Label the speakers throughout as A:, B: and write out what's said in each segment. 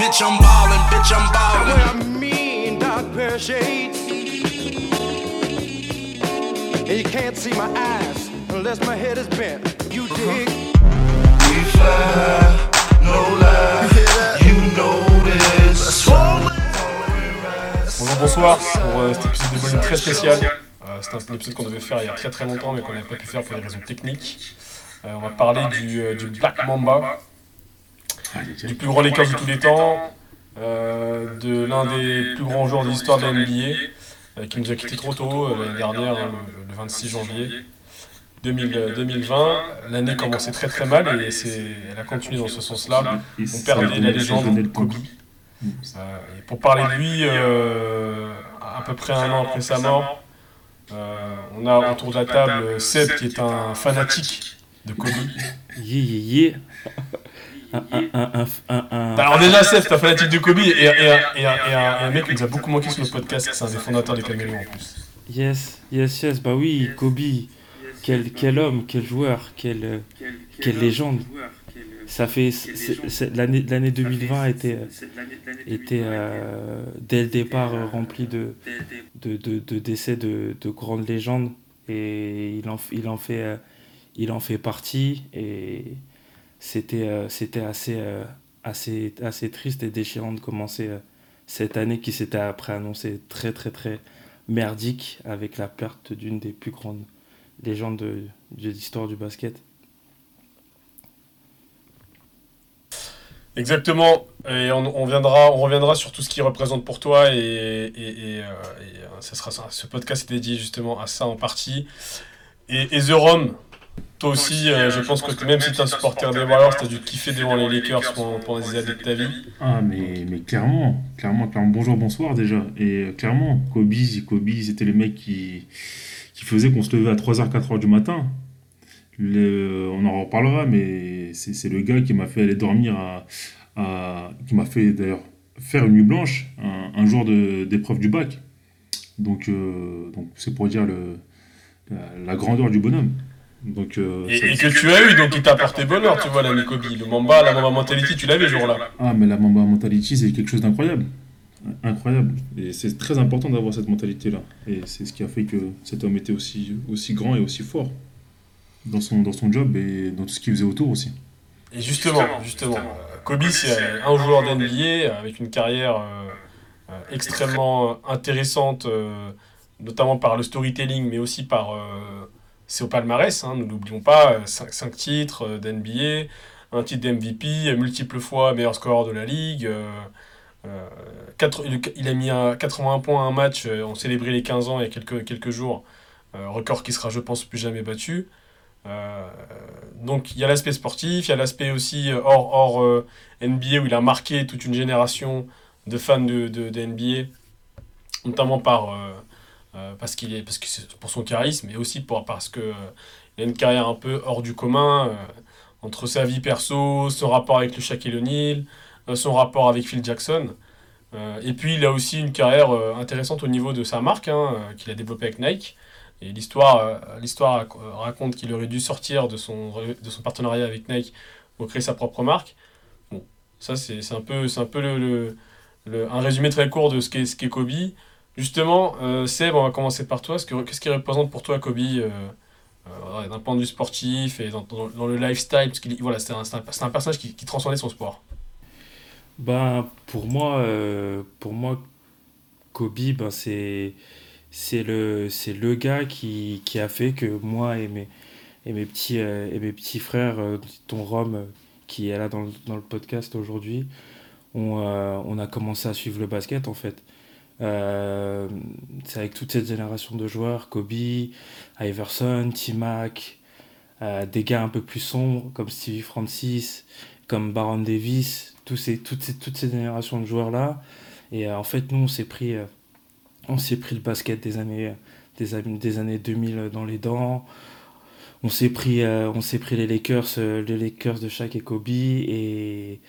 A: Bitch, I'm ballin', bitch, I'm ballin'.
B: What I mean, dark pair of shades. And you can't see my eyes unless my head is bent. You dig?
A: We fly, no lie. You know this.
C: Bonjour, bonsoir pour euh, cet épisode de volume très spécial. Euh, c'est un épisode qu'on devait faire il y a très très longtemps mais qu'on n'avait pas pu faire pour des raisons techniques. Euh, on va parler du, euh, du Black Mamba, du plus grand Lakers de tous les temps, euh, de l'un des plus grands joueurs de l'histoire de la NBA, euh, qui nous a quitté trop tôt euh, l'année dernière, le, le 26 janvier 2000, euh, 2020. L'année commençait très très mal et c'est, elle a continué dans ce sens-là. On perdait la légende Kobe. Euh, et pour parler de lui, euh, à peu près un an après sa mort, euh, on a autour de la table Seb qui est un fanatique de Kobe.
D: Yeah, yeah, yeah.
C: Alors déjà Seb, t'es un fanatique de Kobe et, un- mec qui nous a beaucoup manqué sur notre podcast, c'est un des fondateurs des Caméléons en plus.
D: Yes, yes, yes, bah oui, Kobe. Quel, homme, quel joueur, quelle, euh, légende. Ça fait. L'année l'année 2020 était, euh, dès le départ euh, remplie de, de, de, décès de, de grandes légendes. Et il en, il en, fait, euh, il en fait partie. Et c'était euh, euh, assez, assez triste et déchirant de commencer euh, cette année qui s'était après annoncée très, très, très merdique avec la perte d'une des plus grandes légendes de, l'histoire du basket.
C: Exactement, et on, on viendra, on reviendra sur tout ce qu'il représente pour toi, et, et, ça. ce podcast est dédié justement à ça en partie. Et, et The Rome, toi aussi, euh, je pense que même si tu es un supporter des Warriors, tu as dû kiffer devant les Lakers pendant, pendant des années de ta vie.
E: Ah, mais, mais clairement, clairement, clairement, bonjour, bonsoir déjà. Et euh, clairement, Kobe, Kobe c'était le mec qui, qui faisait qu'on se levait à 3h, 4h du matin. Le- on en reparlera, mais c'est le gars qui m'a fait aller dormir à. à- qui m'a fait d'ailleurs faire une nuit blanche un, un jour de- d'épreuve du bac. Donc, euh, donc c'est pour dire le, la, la grandeur du bonhomme. Donc, euh,
C: Et,
E: ça-
C: et que tu as eu, donc il t'a apporté bonheur, tu vois, l'année Kobe. Le Mamba, la Mamba Mentality, tu l'avais ce jour-là.
E: Ah, mais la Mamba Mentality, c'est quelque chose d'incroyable. Incroyable. Et c'est très important d'avoir cette mentalité-là. Et c'est ce qui a fait que cet homme était aussi, aussi grand et aussi fort dans son, dans son job et dans tout ce qu'il faisait autour aussi.
C: Et justement, justement, euh, Kobe, c'est un joueur d'NBA avec une carrière euh, euh, extrêmement intéressante, euh, notamment par le storytelling, mais aussi par euh, ses palmarès. Hein, nous n'oublions pas, 5 titres euh, d'NBA, un titre d'MVP, euh, multiples fois meilleur scoreur de la ligue. euh, euh, il- a mis un 81 points à un match, euh, on célébrait les 15 ans il y a quelques, quelques jours, euh, record qui sera, je pense, plus jamais battu. Euh, donc il y a l'aspect sportif, il y a l'aspect aussi euh, hors, hors euh, NBA où il a marqué toute une génération de fans de, de, NBA, notamment par, euh, euh, parce, qu'il est, parce que c'est pour son charisme et aussi pour, parce qu'il a une carrière un peu hors du commun euh, entre sa vie perso, son rapport avec le Shaquille O'Neal, euh, son rapport avec Phil Jackson. Euh, et puis il a aussi une carrière euh, intéressante au niveau de sa marque hein, euh, qu'il a développée avec Nike. Et l'histoire, euh, l'histoire rac- euh, raconte qu'il aurait dû sortir de son, de son partenariat avec Nike pour créer sa propre marque. Bon, ça c'est un peu, un peu le- le- un résumé très court de ce qu'est, ce qu'est Kobe. Justement, euh, Seb, on va commencer par toi. Ce que- Qu'est-ce qui représente pour toi Kobe euh, euh, d'un point de vue sportif et dans, le lifestyle? Parce qu'il c'est un, personnage qui, qui transcendait son sport.
D: Ben, pour moi, euh, pour moi Kobe, ben, c'est, le, gars qui, a fait que moi et mes, et mes, petits, frères, ton Rome, qui est là dans le, podcast aujourd'hui, on, on a commencé à suivre le basket en fait. Euh, c'est avec toute cette génération de joueurs, Kobe, Iverson, T-Mac, euh, des gars un peu plus sombres comme Stevie Francis, comme Baron Davis, tous ces, toutes, ces, toutes ces générations de joueurs-là. Et euh, en fait, nous, on s'est pris, on s'est pris le basket des années, des, des années 2000 dans les dents. On s'est pris, on s'est pris les Lakers, les Lakers de Shaq et Kobe. Et,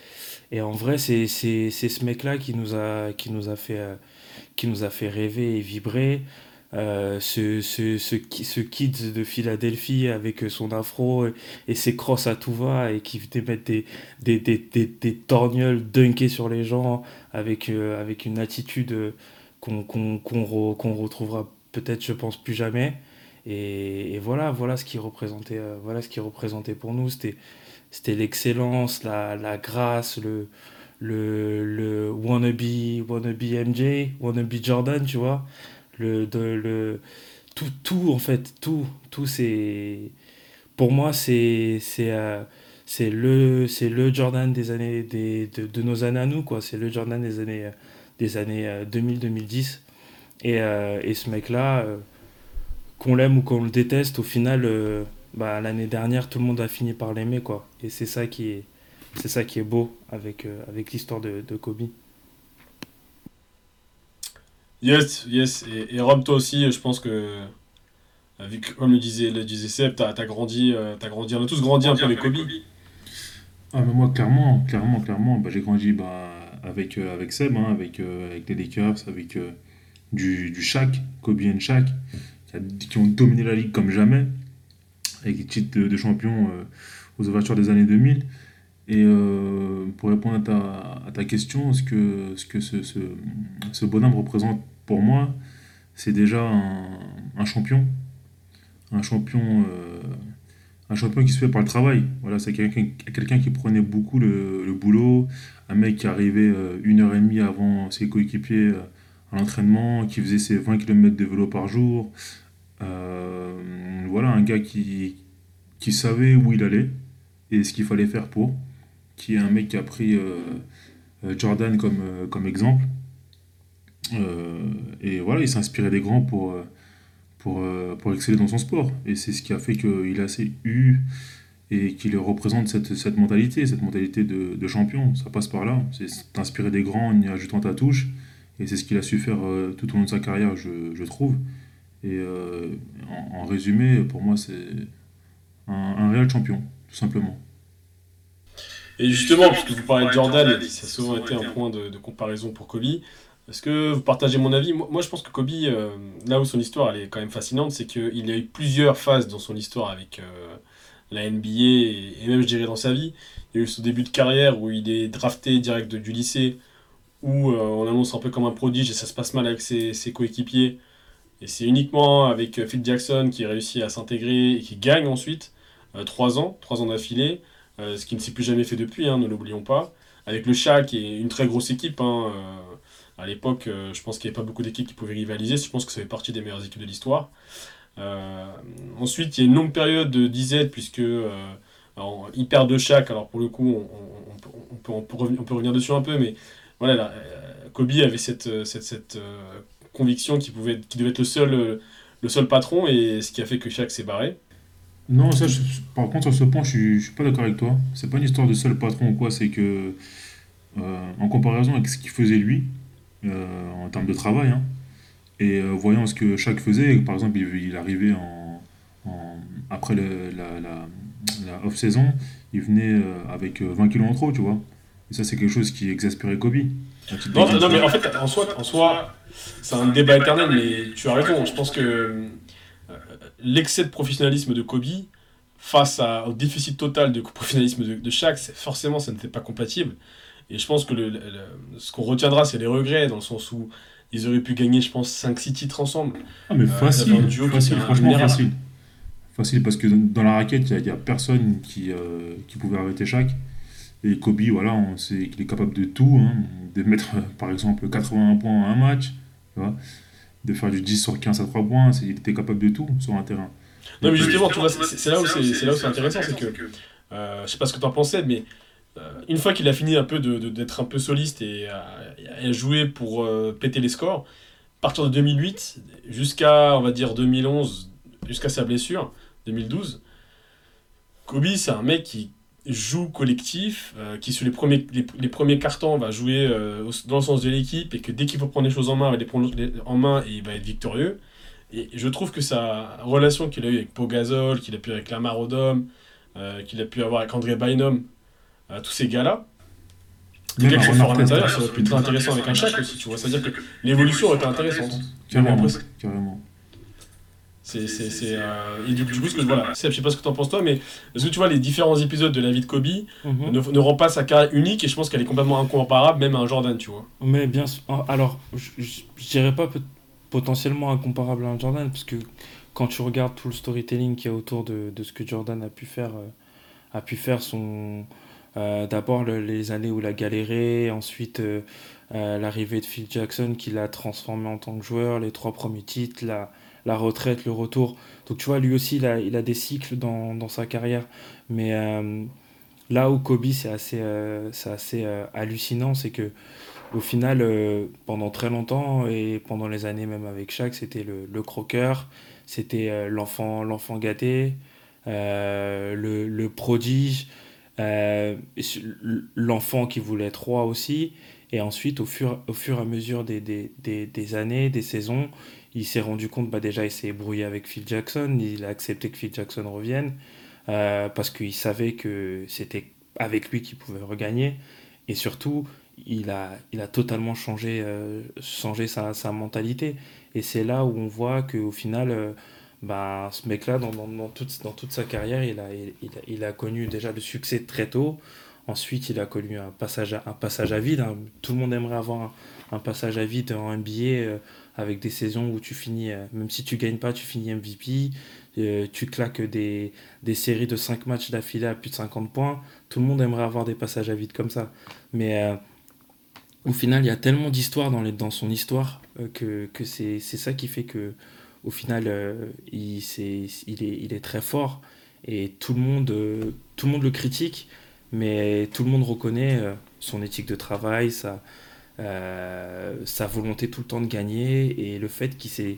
D: et en vrai, c'est, c'est, c'est ce mec-là qui nous a, qui nous a fait, qui nous a fait rêver et vibrer. Euh, ce, ce, ce, ce kid de Philadelphie avec son afro et, ses crosses à tout va et qui mettre des, des, des, des, des torgnoles dunker sur les gens avec, euh, avec une attitude qu'on qu'on qu'on retrouvera peut-être, je pense, plus jamais. Et, voilà, voilà ce qui représentait, euh, voilà ce qui représentait pour nous. C'était, c'était l'excellence, la, la grâce, le, le, le wannabe, wannabe MJ, wannabe Jordan, tu vois. Le, de, le, tout, tout, en fait, tout, tout, c'est. Pour moi, c'est. c'est euh, le c'est le Jordan des années des, de, nos années à nous quoi c'est le Jordan des années des années 2000 2010 et, euh, et ce mec là euh, qu'on l'aime ou qu'on le déteste au final euh, bah, l'année dernière tout le monde a fini par l'aimer quoi et c'est ça qui est c'est ça qui est beau avec avec l'histoire de, de Kobe
C: Yes, yes. Et, et Rob, toi aussi, je pense que, vu que, comme le disait, le disait Seb, t'as as grandi, as grandi, on a tous grandi un peu avec Kobe.
E: Ah, mais moi, clairement, clairement, clairement, bah, j'ai grandi bah, avec, euh, avec Seb, hein, avec, euh, avec les Lakers, avec euh, du, du Shaq, Kobe et Shaq, qui, ont dominé la ligue comme jamais, avec des titres de, de champion aux ouvertures des années 2000. Et pour répondre à ta, question, ce que, ce, bonhomme représente pour moi, c'est déjà un, champion. Un champion, euh, un champion qui se fait par le travail. Voilà, c'est quelqu'un qui prenait beaucoup le, boulot, un mec qui arrivait euh, une heure et demie avant ses coéquipiers euh, à l'entraînement, qui faisait ses 20 km de vélo par jour. Euh, voilà, un gars qui, qui savait où il allait et ce qu'il fallait faire pour. Qui est un mec qui a pris Jordan comme, comme exemple. Euh, et voilà, il s'inspirait des grands pour, euh, pour, euh, pour exceller dans son sport. Et c'est ce qui a fait qu'il a assez eu et qu'il représente cette, cette mentalité, cette mentalité de, de, champion. Ça passe par là. C'est t'inspirer des grands en y ajoutant ta touche. Et c'est ce qu'il a su faire tout au long de sa carrière, je, je trouve. Et euh, en, en, résumé, pour moi, c'est un, un, réel champion, tout simplement.
C: Et justement, puisque vous parlez de Jordan, ça a souvent été un point de, de comparaison pour Kobe. Est-ce que vous partagez mon avis? Moi, je pense que Kobe, euh, là où son histoire elle est quand même fascinante, c'est qu'il y a eu plusieurs phases dans son histoire avec euh, la NBA et, et, même, je dirais, dans sa vie. Il y a eu son début de carrière où il est drafté direct de, du lycée, où euh, on annonce un peu comme un prodige et ça se passe mal avec ses, ses coéquipiers. Et c'est uniquement avec Phil Jackson qui réussit à s'intégrer et qui gagne ensuite euh, trois ans, trois ans d'affilée, euh, ce qui ne s'est plus jamais fait depuis, hein, ne l'oublions pas. Avec le Shaq qui est une très grosse équipe. Hein, à l'époque, euh, je pense qu'il n'y avait pas beaucoup d'équipes qui pouvaient rivaliser. Je pense que ça fait partie des meilleures équipes de l'histoire. Euh, ensuite, il y a une longue période de disette, puisque euh, alors, de chaque. Alors, pour le coup, on, peut, revenir, dessus un peu, mais voilà, là, Kobe avait cette, conviction qu'il devait être le seul, le seul patron, et ce qui a fait que chaque s'est barré.
E: Non, ça, je, par contre, sur ce point, je suis, je suis pas d'accord avec toi. C'est pas une histoire de seul patron ou quoi, c'est que, euh, en comparaison avec ce qu'il faisait lui, euh, en termes de travail. Hein. Et euh, voyant ce que chaque faisait, par exemple, il, il arrivait en, en, après le, la, la, la off-saison, il venait euh, avec 20 kilos en trop, tu vois. Et ça, c'est quelque chose qui exaspérait Kobe.
C: Non, non, mais en fait, en soi, en soi c'est un débat éternel, mais tu as raison. Je pense que l'excès de professionnalisme de Kobe, face à, au déficit total de professionnalisme de, de Shaq, forcément, ça n'était pas compatible. Et je pense que le, le, ce qu'on retiendra, c'est les regrets, dans le sens où ils auraient pu gagner, je pense, 5-6 titres ensemble.
E: Ah, mais facile, euh, duo facile franchement facile. Facile, parce que dans la raquette, il n'y a, a, personne qui, euh, qui pouvait arrêter chaque. Et Kobe, voilà, on sait qu'il est capable de tout, hein, de mettre par exemple 81 points en un match, tu vois, de faire du 10 sur 15 à 3 points, il était capable de tout sur un terrain.
C: Non, mais justement, c'est là où c'est intéressant, c'est que, euh, je sais pas ce que tu en pensais, mais euh, une fois qu'il a fini un peu d'être un peu soliste et à, à jouer pour euh, péter les scores, à partir de 2008 jusqu'à, on va dire, 2011, jusqu'à sa blessure, 2012, Kobe, c'est un mec qui joue collectif, euh, qui sur les premiers, les, les, premiers cartons va jouer euh, dans le sens de l'équipe et que dès qu'il faut prendre les choses en main, il va les prendre en main et il va être victorieux. Et je trouve que sa relation qu'il a eue avec Pogazol, qu'il a pu avec Lamar Odom, euh, qu'il a pu avoir avec André Bynum, à tous ces gars-là. Quelqu'un qui fort à l'intérieur, ça aurait pu être intéressant avec un chac aussi, tu vois. C'est-à-dire que l'évolution aurait été intéressante.
E: Carrément, carrément.
C: C'est, c'est, c'est, euh, et du, du coup, ce que, voilà, je sais pas ce que t'en penses toi, mais est-ce que tu vois les différents épisodes de la vie de Kobe
D: Mhm.
C: ne, ne rend pas sa carrière unique et je pense qu'elle est complètement incomparable même à un Jordan, tu vois.
D: Mais bien sûr. Alors, je, dirais pas potentiellement incomparable à un Jordan, parce que quand tu regardes tout le storytelling qu'il y a autour de, de ce que Jordan a pu faire, euh, a pu faire son. euh, D'abord le- les années où il a galéré, ensuite euh, l'arrivée de Phil Jackson qui l'a transformé en tant que joueur, les trois premiers titres, la, la retraite, le retour. Donc tu vois, lui aussi, il a, des cycles dans, dans sa carrière. Mais euh, là où Kobe, c'est assez, euh, assez euh, hallucinant, c'est que au final, pendant très longtemps, et pendant les années même avec Shaq, c'était le, croqueur, c'était l'enfant, l'enfant gâté, le, le prodige, l'enfant qui voulait être roi aussi. Et ensuite, au fur, au fur et à mesure des, des, des, années, des saisons, il s'est rendu compte, bah déjà, il s'est brouillé avec Phil Jackson, il a accepté que Phil Jackson revienne, euh, parce qu'il savait que c'était avec lui qu'il pouvait regagner. Et surtout, il a, il a totalement changé, euh, sa, sa mentalité. Et c'est là où on voit qu'au final, euh, bah, ce mec-là, dans, dans, toute, dans toute sa carrière, il a, il a, il a connu déjà le succès très tôt. Ensuite, il a connu un passage à, un passage à vide. hein. Tout le monde aimerait avoir un, passage à vide en NBA euh, avec des saisons où tu finis, euh, même si tu gagnes pas, tu finis MVP. euh, tu claques des, des séries de 5 matchs d'affilée à plus de 50 points. Tout le monde aimerait avoir des passages à vide comme ça. Mais au final, il y a tellement d'histoires dans, dans son histoire que, que c'est ça qui fait que au final, il, c'est- il, est, il est très fort et tout le monde, tout le monde le critique, mais tout le monde reconnaît euh, son éthique de travail, sa, euh, sa volonté tout le temps de gagner et le fait qu'il s'est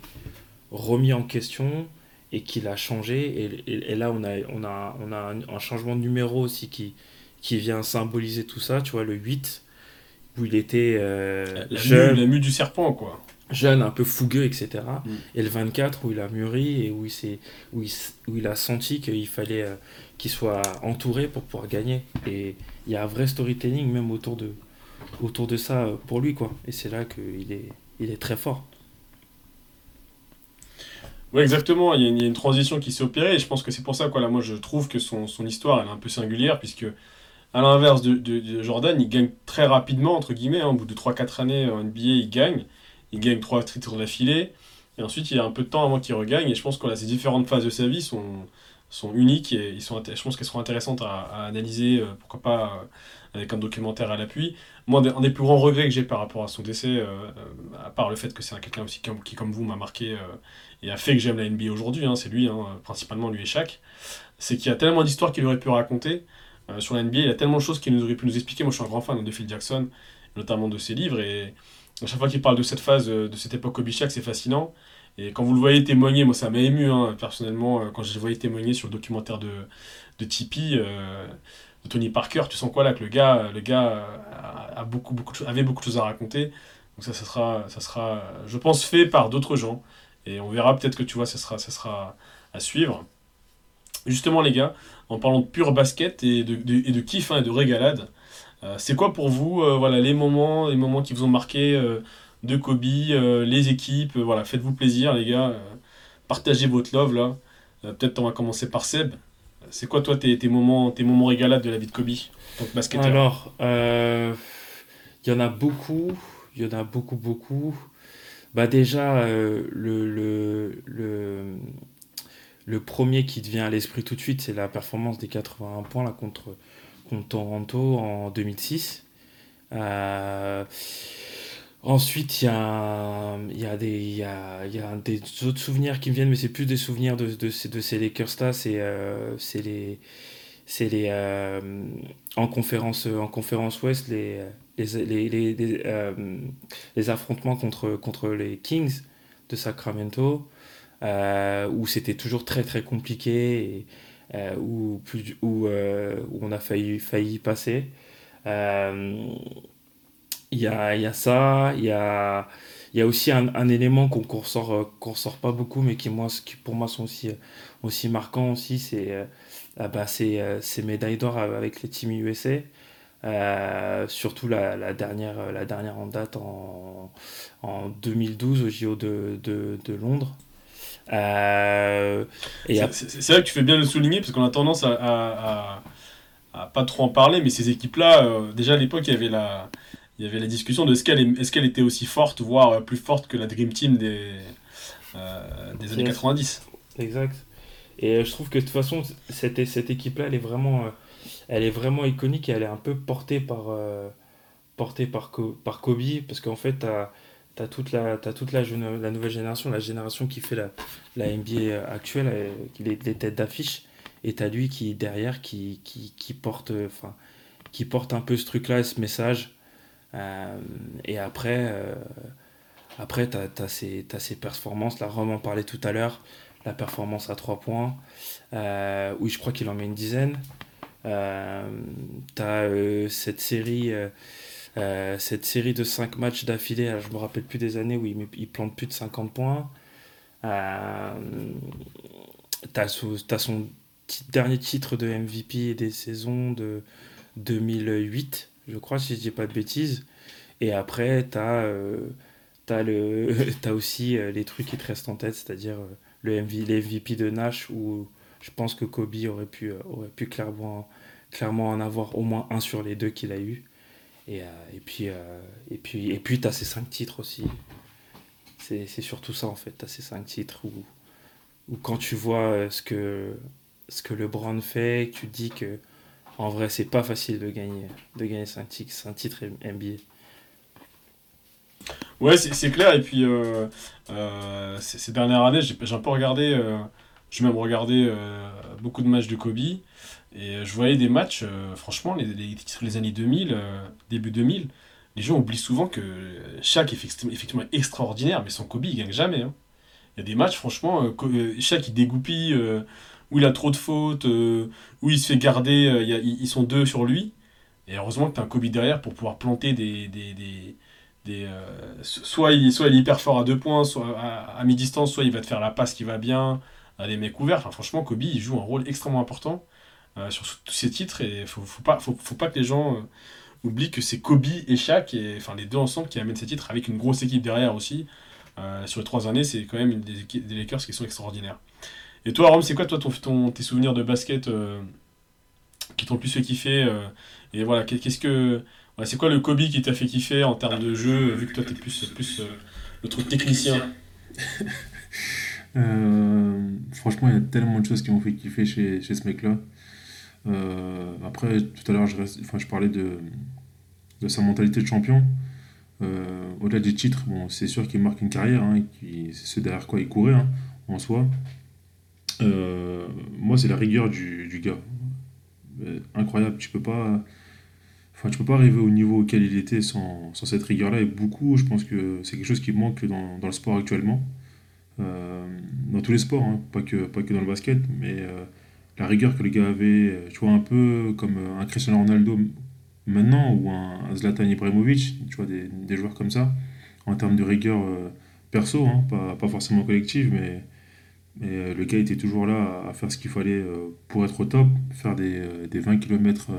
D: remis en question et qu'il a changé. Et, et- et là, on a, on a, on a un, un changement de numéro aussi qui, qui vient symboliser tout ça. Tu vois, le 8, où il était euh,
C: La,
D: jeune,
C: mue, la mue du serpent, quoi.
D: jeune, un peu fougueux, etc.
C: Mm.
D: Et le 24, où il a mûri et où il, où il, où il a senti qu'il fallait euh, qu'il soit entouré pour pouvoir gagner. Et il y a un vrai storytelling même autour de, autour de ça euh, pour lui. quoi. Et c'est là qu'il est, il est très fort.
C: Ouais, exactement. Il y, a une, transition qui s'est opérée et je pense que c'est pour ça, quoi. Là, moi, je trouve que son, son histoire, elle est un peu singulière, puisque, à l'inverse de Jordan, il gagne très rapidement, entre guillemets. hein. au bout de 3-4 années en NBA, il gagne. Il gagne 3 titres d'affilée. Et ensuite, il y a un peu de temps avant qu'il regagne. Et je pense que là, ces différentes phases de sa vie sont, sont uniques et ils sont, je pense qu'elles seront intéressantes à, analyser, euh, pourquoi pas euh, avec un documentaire à l'appui. Moi, un des, plus grands regrets que j'ai par rapport à son décès, euh, à part le fait que c'est un- quelqu'un aussi comme- qui, comme vous, m'a marqué et a fait que j'aime la NBA aujourd'hui, hein, c'est lui, hein, principalement lui et Shaq, c'est qu'il y a tellement d'histoires qu'il aurait pu raconter sur la NBA, il y a tellement de choses qu'il nous aurait pu nous expliquer. Moi, je suis un grand fan de Phil Jackson, notamment de ses livres, et à chaque fois qu'il parle de cette phase, de cette époque Kobe Shaq, c'est fascinant. Et quand vous le voyez témoigner, moi ça m'a ému hein, personnellement, euh, quand je le voyais témoigner sur le documentaire de, de Tipeee, euh, de Tony Parker, tu sens quoi là que le gars, le gars euh, a, beaucoup, beaucoup avait beaucoup de choses à raconter. Donc ça, ça sera, ça sera, euh, je pense, fait par d'autres gens. Et on verra peut-être que tu vois, ça sera, ça sera à suivre. Justement, les gars, en parlant de pur basket et de, de- et de kiff hein, et de régalade, euh, c'est quoi pour vous euh, voilà, les, moments, les moments qui vous ont marqué euh, de Kobe, euh, les équipes euh, voilà, Faites-vous plaisir, les gars. euh, partagez votre love là. Peut-être on va commencer par Seb. C'est quoi, toi, tes, moments, tes moments régalades de la vie de Kobe en tant que basketteur?
D: Alors, il y en a beaucoup, il y en a beaucoup, beaucoup. Bah déjà, le, premier qui te vient à l'esprit tout de suite, c'est la performance des 81 points contre, contre Toronto en 2006. Euh, ensuite, il y a, y, a des, y, a, y a des autres souvenirs qui me viennent, mais c'est plus des souvenirs de, de, de ces Lakers-là, c'est euh, les les euh, en conférence en conférence ouest les les, les, les, les, euh, affrontements contre contre les Kings de Sacramento euh, où c'était toujours très très compliqué et où plus où, où on a failli failli passer il y a y a ça il y a y a aussi un, un élément qu'on qu'on ressort euh, qu'on ressort pas beaucoup mais qui moi qui pour moi sont aussi aussi marquants aussi c'est euh, ah bah, ces, euh, médailles d'or avec les Team USA. Euh, surtout la, la dernière, euh, la dernière en date en, en 2012 au JO de, de, de Londres. Euh,
C: c'est vrai que tu fais bien le souligner parce qu'on a tendance à, à, pas trop en parler, mais ces équipes-là, euh, déjà à l'époque, il y avait la, il y avait la discussion de est-ce qu'elle est, est, qu'elle était aussi forte, voire plus forte que la Dream Team des, des années 90.
D: Exact. Et je trouve que de toute façon, cette, cette équipe-là, elle est vraiment elle est vraiment iconique et elle est un peu portée par, euh, portée par, par Kobe, parce qu'en fait, tu as, toute, la, as toute la, la nouvelle génération, la génération qui fait la, la NBA actuelle, euh, les, les têtes d'affiche, et tu as lui qui, derrière, qui, qui, qui porte, enfin, qui porte un peu ce truc-là, ce message. Euh, et après, après tu as, ces, ces performances, la Rome en parlait tout à l'heure, la performance à 3 points, où je crois qu'il en met une dizaine. Euh, tu as euh, cette série. Euh, cette série de 5 matchs d'affilée, je me rappelle plus des années où il, il plante plus de 50 points. Euh, tu as, son dernier titre de MVP des saisons de 2008, je crois, si je dis pas de bêtises. Et après, tu as, as, aussi les trucs qui te restent en tête, c'est-à-dire le MV, MVP de Nash où je pense que Kobe aurait pu, euh, aurait pu clairement, clairement en avoir au moins un sur les deux qu'il a eu. Et, euh, et puis, euh, et puis, puis tu as ces cinq titres aussi. C'est surtout ça en fait, tu as ces cinq titres où, où quand tu vois ce que, ce que LeBron fait, tu dis que en vrai c'est pas facile de gagner, de gagner cinq titres NBA.
C: Ouais, c'est clair. Et puis, ces, dernières années, j'ai un peu regardé j'ai même regardé euh, beaucoup de matchs de Kobe. Et euh, je voyais des matchs, euh, franchement, les, les, les, années 2000, début 2000, les gens oublient souvent que chaque est effectivement extraordinaire, mais sans Kobe, il gagne jamais. Hein. Il y a des matchs, franchement, chaque il dégoupille, où il a trop de fautes, où il se fait garder, ils sont deux sur lui. Et heureusement que tu as un Kobe derrière pour pouvoir planter des. des soit, il, soit est hyper fort à deux points, soit à, mi-distance, soit il va te faire la passe qui va bien, à des mecs ouverts. Franchement, Kobe, joue un rôle extrêmement important euh, sur tous ses titres et il faut, faut, pas, faut, pas que les gens euh, oublient que c'est Kobe et Shaq, et, enfin les deux ensemble, qui amènent ces titres avec une grosse équipe derrière aussi. Euh, sur les trois années, c'est quand même une des, des, Lakers qui sont extraordinaires. Et toi, Rome, c'est quoi toi ton, tes souvenirs de basket qui t'ont le plus fait kiffer Et voilà, qu'est-ce que. c'est quoi le Kobe qui t'a fait kiffer en termes de jeu, vu que toi t'es plus, plus le truc technicien
E: Euh, franchement, il y a tellement de choses qui m'ont fait kiffer chez, ce mec-là. Euh, après, tout à l'heure, je, parlais de, sa mentalité de champion. Euh, au-delà des titres, bon, c'est sûr qu'il marque une carrière, hein, c'est ce derrière quoi il courait hein, en soi. Moi, c'est la rigueur du, gars. incroyable, tu peux pas. Enfin, tu peux pas arriver au niveau auquel il était sans, cette rigueur-là. Et beaucoup, je pense que c'est quelque chose qui manque dans, le sport actuellement. Euh, dans tous les sports, hein, pas, que, pas que dans le basket, mais euh, la rigueur que les gars avaient, euh, tu vois, un peu comme un Cristiano Ronaldo maintenant ou un Zlatan Ibrahimovic, tu vois, des, des joueurs comme ça, en termes de rigueur perso, hein, pas, pas, forcément collective, mais, mais le gars était toujours là à, faire ce qu'il fallait pour être au top, faire des, des 20 km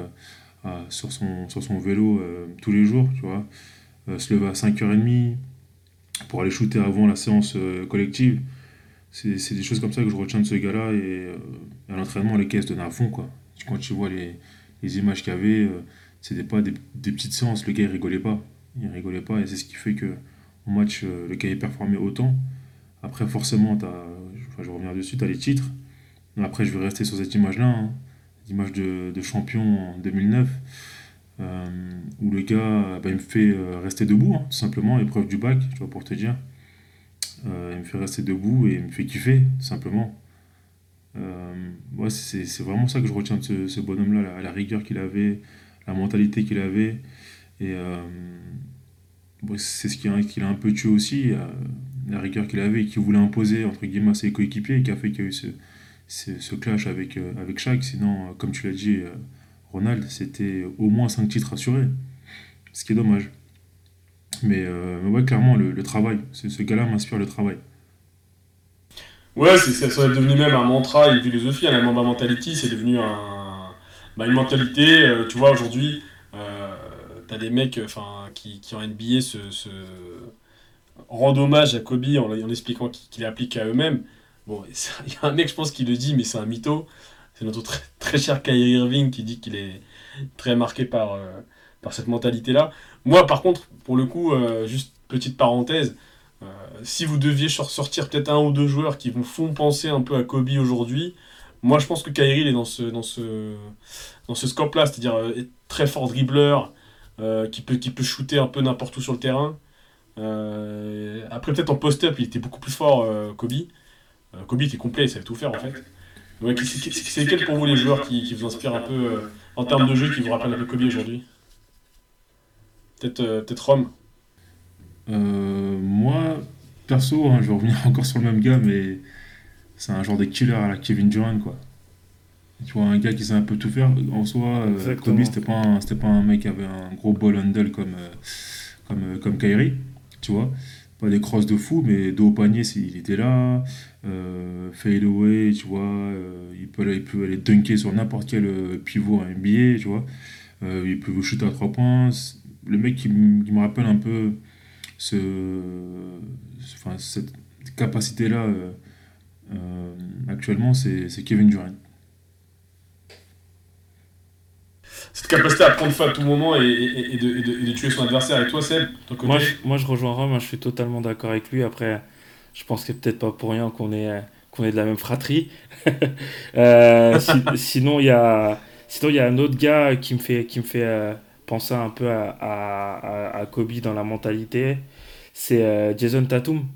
E: sur, son, sur son vélo tous les jours, tu vois, se lever à 5h30, pour aller shooter avant la séance euh, collective. C'est des choses comme ça que je retiens de ce gars-là. Et euh, à l'entraînement, les caisses donnaient à fond. Quoi. Quand tu vois les, les images qu'il y avait, euh, c'était pas des, des, petites séances. Le gars, il rigolait pas. Il rigolait pas. Et c'est ce qui fait que au match, le gars, il performait autant. Après, forcément, as, je reviens dessus, tu as les titres. Après, je vais rester sur cette image-là. Hein. L'image de, champion en 2009. Euh, où le gars bah, il me fait euh, rester debout, hein, tout simplement, épreuve du bac, tu vois, pour te dire. Euh, il me fait rester debout et il me fait kiffer, tout simplement. c'est vraiment ça que je retiens de ce, bonhomme-là, la, rigueur qu'il avait, la mentalité qu'il avait. Et c'est ce qui a, a, un peu tué aussi, la rigueur qu'il avait et qu'il voulait imposer entre guillemets à ses coéquipiers et qui a fait qu'il y a eu ce, ce, ce clash avec, avec Shaq. Sinon, comme tu l'as dit, Ronald, c'était au moins 5 titres assurés. Ce qui est dommage. Mais, euh, ouais, clairement, le, travail. Ce gars-là m'inspire le travail.
C: Ouais, c'est, ça est devenu même un mantra, une philosophie, un Mamba Mentality, c'est devenu un, bah, une mentalité. Euh, tu vois, aujourd'hui, euh, t'as des mecs qui, qui en NBA se rendent hommage à Kobe en, expliquant qu'il, applique à eux-mêmes. Bon, il y a un mec, je pense, qui le dit, mais c'est un mytho. C'est notre très, très cher Kyrie Irving qui dit qu'il est très marqué par, euh, par cette mentalité-là. Moi, par contre, pour le coup, euh, juste petite parenthèse, euh, si vous deviez sortir peut-être un ou deux joueurs qui vous font penser un peu à Kobe aujourd'hui, moi je pense que Kyrie il est dans ce, dans ce, dans ce scope-là, c'est-à-dire très fort dribbleur, qui, peut, qui peut shooter un peu n'importe où sur le terrain. Après, peut-être en post-up, il était beaucoup plus fort, Kobe. Kobe était complet, il savait tout faire en fait. c'est quel pour vous les joueurs qui, qui vous inspirent un peu en termes de jeu qui vous rappellent un peu Kobe aujourd'hui? Peut-être euh, peut Rome
E: euh, Moi, perso, hein, je vais revenir encore sur le même gars, mais c'est un genre de killer à la Kevin Durant, quoi. Tu vois, un gars qui sait un peu tout faire. En soi, euh, Kobe, c'était pas, un, pas un mec qui avait un gros ball handle comme, comme, comme Kyrie, tu vois. Pas des crosses de fou, mais dos au panier, il était là. fade away, tu vois. il, peut, il peut aller dunker sur n'importe quel pivot à NBA, tu vois. il peut shooter à trois points le mec qui, me rappelle un peu ce, enfin, cette capacité-là euh, euh, actuellement, c'est Kevin Durant.
C: Cette capacité à prendre feu à tout moment et, et, de, de, tuer son adversaire. Et toi, Seb
D: moi je, moi, je rejoins Rome, je suis totalement d'accord avec lui. Après, je pense que peut-être pas pour rien qu'on est, qu'on est de la même fratrie. Euh, sinon, il y a, sinon, il y a un autre gars qui me fait, qui me fait penser un peu à, à, à, Kobe dans la mentalité, c'est euh, Jason Tatum.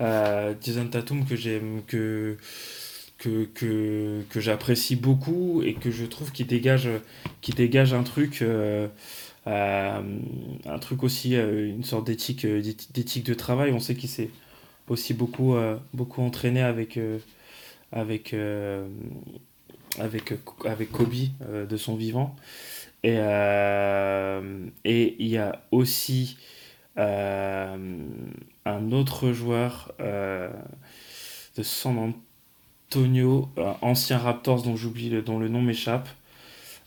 D: Euh, Jason Tatum que j'aime, que, que, que, que j'apprécie beaucoup et que je trouve qui dégage, qui dégage un truc, euh, un truc aussi, une sorte d'éthique, d'éthique de travail. On sait qu'il s'est aussi beaucoup, beaucoup entraîné avec, avec, avec, avec Kobe de son vivant. Et, euh, et il y a aussi euh, un autre joueur euh, de San Antonio, ancien Raptors dont j'oublie le, dont le nom m'échappe.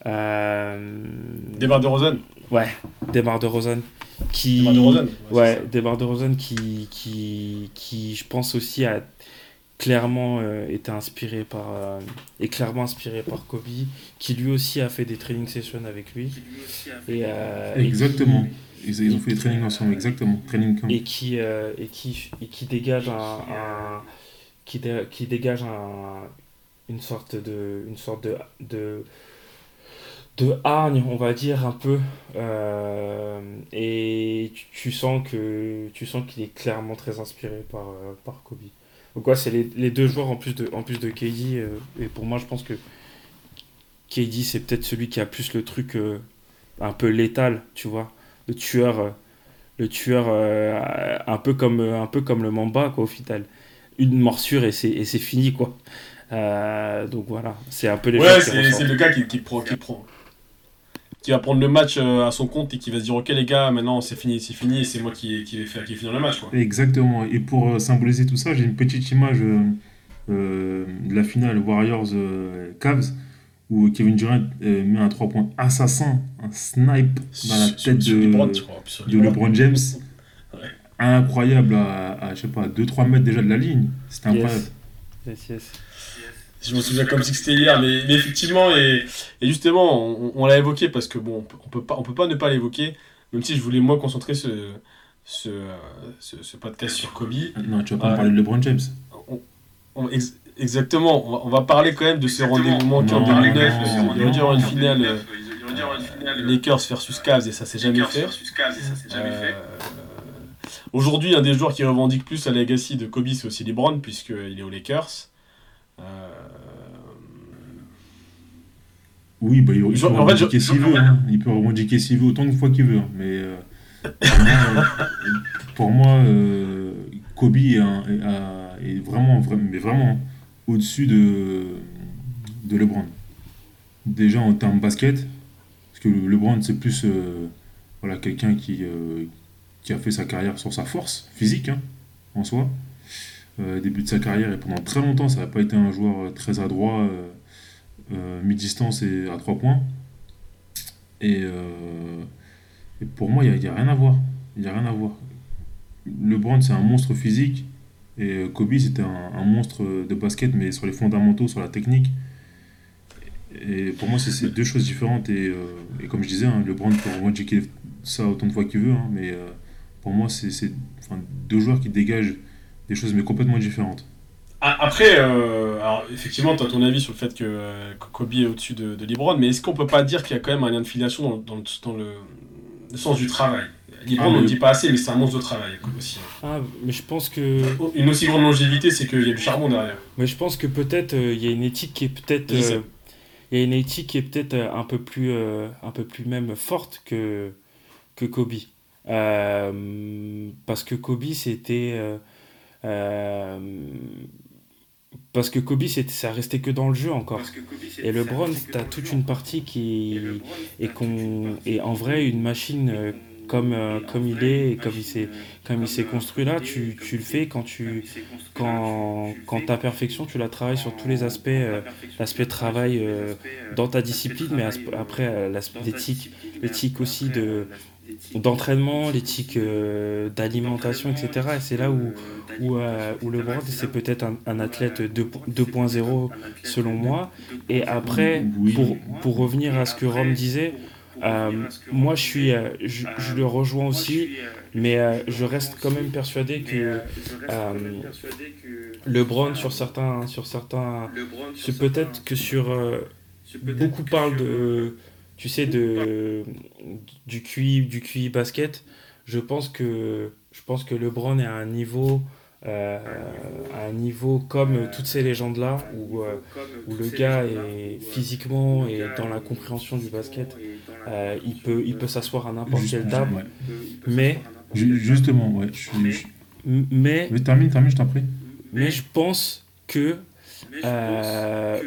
C: Euh, Débar de Rosen.
D: Ouais, Débar de Rosen. Qui,
C: de Rosen
D: Ouais, Débar de Rosen qui, qui, qui, je pense aussi, a clairement euh, été inspiré par euh, est clairement inspiré par Kobe qui lui aussi a fait des training sessions avec lui.
E: Et, euh, exactement. ils, ont fait des trainings ensemble exactement. Training
D: et qui et qui et qui dégage un, qui, dégage un, une sorte de une sorte de, de hargne, on va dire un peu, et tu, sens que tu sens qu'il est clairement très inspiré par, par Kobe. Donc c'est les, deux joueurs en plus de, en plus de KD. Euh, et pour moi, je pense que KD, c'est peut-être celui qui a plus le truc euh, un peu létal, tu vois. Le tueur, euh, le tueur un, peu comme, un peu comme le Mamba, quoi, au final. Une morsure et c'est fini, quoi. donc voilà, c'est un peu
C: les Ouais, c'est le gars qui, qui, prend, qui prend qui va prendre le match euh, à son compte et qui va se dire ok les gars maintenant c'est fini c'est fini c'est moi qui, qui vais faire qui finir le match quoi.
E: exactement et pour euh, symboliser tout ça j'ai une petite image euh, de la finale Warriors Cavs où Kevin Durant met un 3 points assassin un snipe dans la tête de, LeBron James incroyable à, je sais pas 2-3 mètres déjà de la ligne c'était incroyable
C: yes, yes. Je me souviens comme si c'était hier, mais, effectivement, et, justement, on, l'a évoqué parce que bon, on peut pas, on peut pas ne pas l'évoquer, même si je voulais moi concentrer ce, ce, ce, podcast sur Kobe.
E: Non, tu vas pas parler de LeBron James.
C: exactement, on va, parler quand même de ce rendez-vous manqué en 2009. Il aurait dû avoir une finale. Lakers versus Cavs et ça s'est jamais fait. Euh, aujourd'hui, un des joueurs qui revendique plus la legacy de Kobe, c'est aussi LeBron, puisqu'il est aux Lakers. Euh,
E: oui, bah, il, peut revendiquer s'il veut. Hein. Il peut revendiquer s'il veut autant de fois qu'il veut. Hein. Mais euh, pour moi, euh, Kobe est, vraiment, mais vraiment au-dessus de, de LeBron. Déjà en termes basket, parce que LeBron, c'est plus voilà, quelqu'un qui, qui a fait sa carrière sur sa force physique hein, en soi. Euh, début de sa carrière et pendant très longtemps ça n'a pas été un joueur euh, très adroit euh, mi-distance et à trois points et, pour moi il n'y a, rien à voir il y a rien à voir LeBron c'est un monstre physique Et Kobe, c'était un, monstre de basket, mais sur les fondamentaux, sur la technique. Et pour moi, c'est deux choses différentes. Et, comme je disais, hein, LeBron peut revendiquer ça autant de fois qu'il veut, hein, mais pour moi, c'est c'est, enfin, deux joueurs qui dégagent des choses, mais complètement différentes.
C: Ah, Après, euh, alors effectivement, tu as ton avis sur le fait que euh, Kobe est au-dessus de, de LeBron, mais est-ce qu'on peut pas dire qu'il y a quand même un lien de filiation dans, dans le, dans le- le sens du travail? LeBron,
E: Ah,
C: on ne
E: mais-
C: dit pas assez, mais c'est un monstre de travail aussi.
D: Ah, mais je pense que,
C: Une aussi grande longévité, c'est qu'il y a du charbon derrière.
D: mais je pense que peut-être euh, il y a une éthique qui est peut-être, euh, il y a une éthique qui est peut-être un peu plus, euh, un peu plus même forte que que Kobe. Euh, parce que Kobe c'était, euh, euh, parce que Kobe c'était, ça restait que dans le jeu encore. Et LeBron, t'as toute une partie qui et qu'on et en vrai une machine comme comme il est et comme il s'est comme il s'est construit là, tu, tu le fais quand tu quand quand ta perfection tu la travailles sur tous les aspects l'aspect travail dans ta discipline mais après l'aspect l'éthique l'éthique aussi de d'entraînement l'éthique euh, d'alimentation etc et c'est là où où, euh, où LeBron c'est peut-être un, un athlète 2 2.0 selon moi. et après pour, pour revenir à ce que Rome disait, euh, moi je suis, euh, je, je le rejoins aussi, mais euh, je reste quand même persuadé que euh, LeBron sur certains, sur certains, c'est peut-être que sur euh, beaucoup parlent de, tu sais, de du QI, du QI basket. Je pense que je pense que LeBron est à un niveau euh, à un niveau comme toutes ces légendes là où, euh, où le gars est physiquement et dans la compréhension du basket euh, il peut il peut s'asseoir à n'importe quelle table
E: ouais.
D: mais
E: Ju- Justement, ouais. Je, suis- je-
D: mais
E: Oui, termine, termine, je t'en prie.
D: mais je pense que euh,